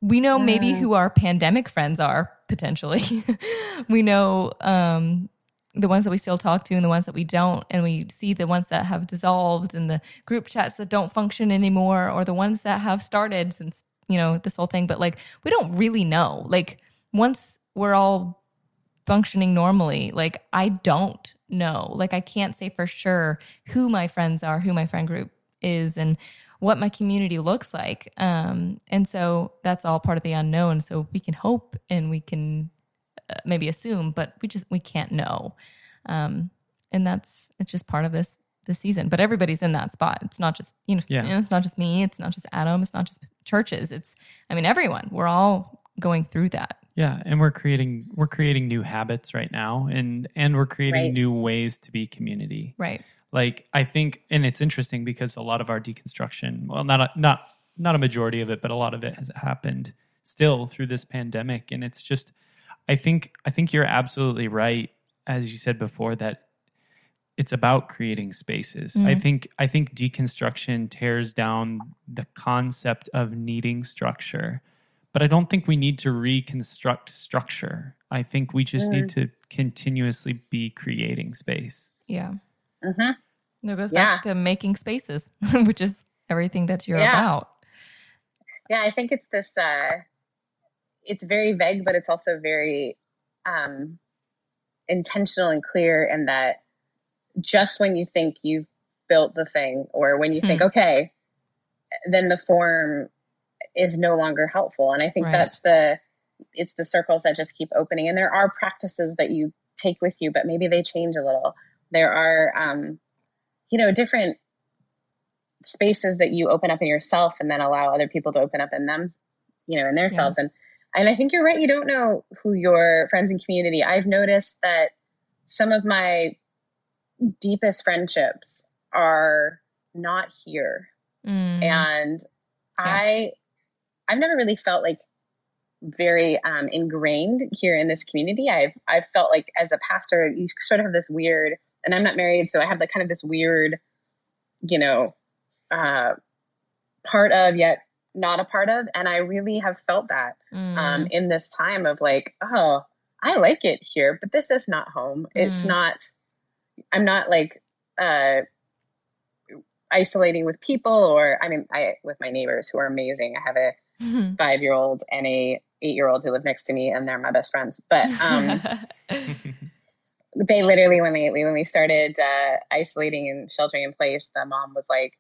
we know maybe who our pandemic friends are potentially. we know um, the ones that we still talk to and the ones that we don't and we see the ones that have dissolved and the group chats that don't function anymore or the ones that have started since you know this whole thing but like we don't really know like once we're all functioning normally like i don't know. Like i can't say for sure who my friends are who my friend group is and what my community looks like. Um and so that's all part of the unknown. So we can hope and we can uh, maybe assume but we just we can't know. Um and that's it's just part of this this season. But everybody's in that spot. It's not just you know, Yeah. you know, it's not just me. It's not just adam. It's not just churches. It's i mean everyone. We're all going through that Yeah, and we're creating we're creating new habits right now and and we're creating Right. new ways to be community. right Like I think and it's interesting because a lot of our deconstruction, well not a, not not a majority of it, but a lot of it has happened still through this pandemic and it's just I think I think you're absolutely right as you said before that it's about creating spaces. I Mhm. think I think deconstruction tears down the concept of needing structure. But I don't think we need to reconstruct structure. I think we just need to continuously be creating space. yeah hmm that goes Yeah. back to making spaces which is everything that you're Yeah. about yeah i think it's this uh it's very vague but it's also very um intentional and clear in that just when you think you've built the thing or when you think Hmm. okay then the form is no longer helpful. And i think Right. that's the it's the circles that just keep opening. And there are practices that you take with you but maybe they change a little. There are um you know different spaces that you open up in yourself and then allow other people to open up in them you know in themselves and and i think you're right. You don't know who your friends and community i've noticed that some of my deepest friendships are not here. Mm. and i i've never really felt like very um, ingrained here in this community i've i've felt like as a pastor you sort of have this weird and i'm not married so i have like kind of this weird you know uh part of yet not a part of and i really have felt that Mm. um in this time of like oh i like it here but this is not home it's Mm. not i'm not like uh isolating with people or i mean i with my neighbors who are amazing i have a Mm. five year old and a eight year old who live next to me and they're my best friends. But um they literally when they when we started uh isolating and sheltering in place the mom was like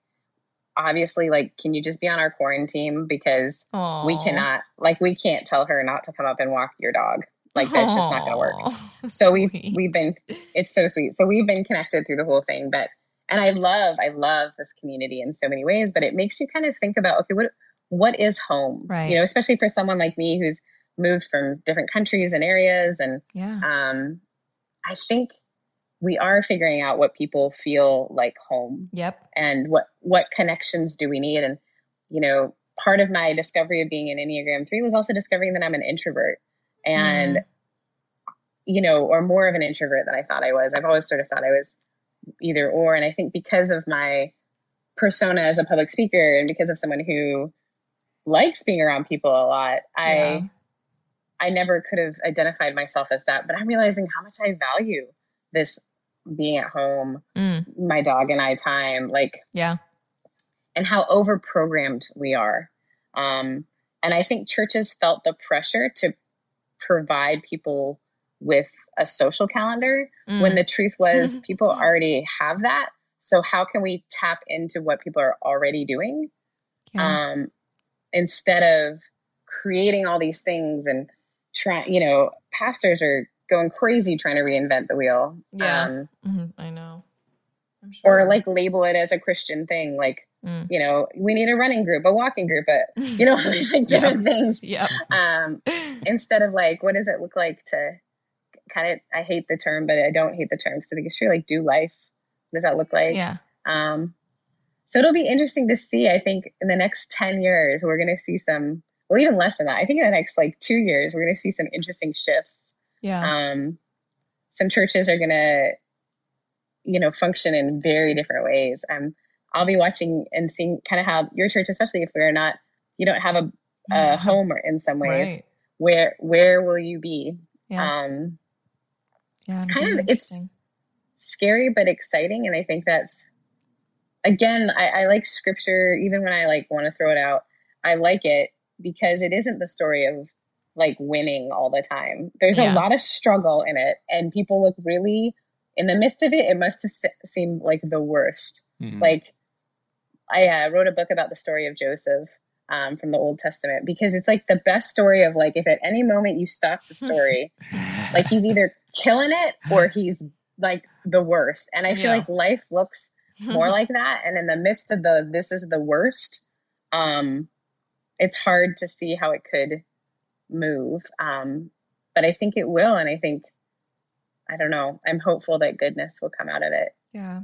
obviously like can you just be on our quarantine? Because we cannot like we can't tell her not to come up and walk your dog. Like that's just not going to work so we've we've been it's so sweet. So we've been connected through the whole thing but and i love i love this community in so many ways but it makes you kind of think about okay what what is home? Right. you know especially for someone like me who's moved from different countries and areas and yeah. um i think we are figuring out what people feel like home Yep. and what what connections do we need? And you know part of my discovery of being an enneagram 3 was also discovering that i'm an introvert and you know or more of an introvert than i thought i was. I've always sort of thought i was either or. And i think because of my persona as a public speaker and because of someone who likes being around people a lot i Yeah. i never could have identified myself as that but i'm realizing how much i value this being at home Mm, my dog and I time, like, yeah. and how over programmed we are. Um, and I think churches felt the pressure to provide people with a social calendar Mm, when the truth was people already have that. So, how can we tap into what people are already doing yeah. um, instead of creating all these things and trying, you know, pastors are going crazy trying to reinvent the wheel. Yeah. Um, Mhm, I know. I'm or like label it as a Christian thing. Like, Mm. you know, we need a running group, a walking group, but you know, these like different things. Yeah. Um, instead of like, what does it look like to kind of, I hate the term, but I don't hate the term because I think it's true. Like, do life. What does that look like? yeah. Um, so it'll be interesting to see. I think in the next 10 years, we're going to see some, well, even less than that. I think in the next like two years, we're going to see some interesting shifts. Yeah. Um, some churches are going to, you know, function in very different ways. Um, I'll be watching and seeing kind of how your church, especially if we're not, you don't have a, a home or in some ways, Right. where where will you be? Yeah. Um, yeah. kind of- it's- scary but exciting, and I think that's again, I, I like scripture even when I like want to throw it out. I like it because it isn't the story of like winning all the time. There's Yeah. a lot of struggle in it, and people look really in the midst of it. It must have se- seemed like the worst. Mhm. Like I uh, wrote a book about the story of Joseph um, from the Old Testament because it's like the best story of like if at any moment you stop the story, like he's either killing it or he's like the worst. And I feel Yeah. like life looks more like that. And in the midst of the this is the worst, um, it's hard to see how it could move. Um, but I think it will, and I think I don't know. I'm hopeful that goodness will come out of it yeah.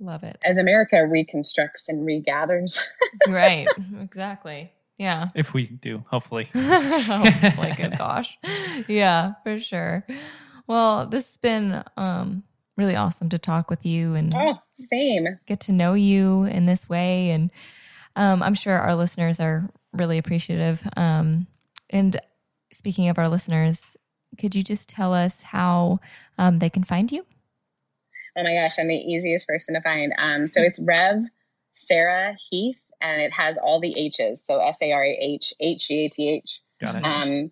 Love it. as America reconstructs and regathers. right. Exactly. Yeah. if we do, hopefully. oh my good gosh. Yeah, for sure. Well, this has been um really awesome to talk with you and oh, same. get to know you in this way. And um, I'm sure our listeners are really appreciative. Um, and speaking of our listeners, could you just tell us how um, they can find you? Oh my gosh, I'm the easiest person to find. Um, so it's Rev Sarah Heath, and it has all the H's. So S A R A H H E A T H. Got it.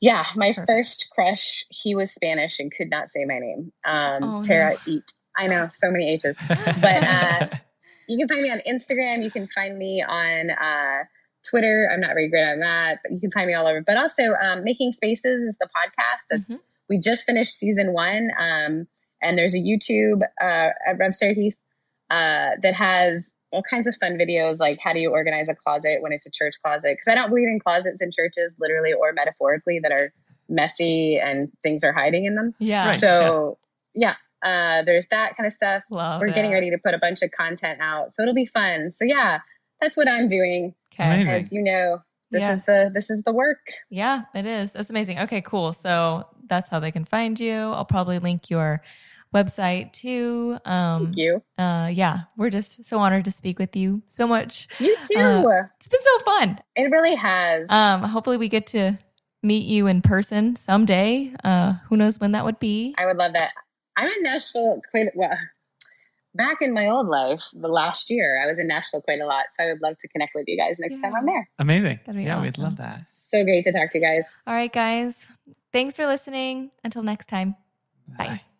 Yeah, my Perfect. first crush, he was Spanish and could not say my name. Um, Oh, Sarah no. Eat. I know, so many H's. but, uh, You can find me on Instagram. You can find me on uh, Twitter. I'm not very great on that, but you can find me all over. But also, um, Making Spaces is the podcast. that Mhm. We just finished season one, um, and there's a YouTube uh, at Sarah Heath uh, that has all kinds of fun videos, like how do you organize a closet when it's a church closet? Because I don't believe in closets in churches, literally or metaphorically, that are messy and things are hiding in them. Yeah. Right. So, yeah, uh, there's that kind of stuff Love we're getting ready to put a bunch of content out so it'll be fun so yeah that's what i'm doing Okay. As you know this Yes. is the this is the work Yeah, it is. That's amazing. Okay, cool. So that's how they can find you. I'll probably link your website too. Um, thank you uh, yeah, we're just so honored to speak with you so much. you too Uh, It's been so fun. it really has Um, hopefully we get to meet you in person someday. Uh, who knows when that would be? i would love that i'm in nashville quite well back in my old life the last year i was in nashville quite a lot so i would love to connect with you guys next time i'm there Amazing. That'd be yeah, we'd love that. so great to talk to you guys All right, guys. Thanks for listening. Until next time. Bye. Bye.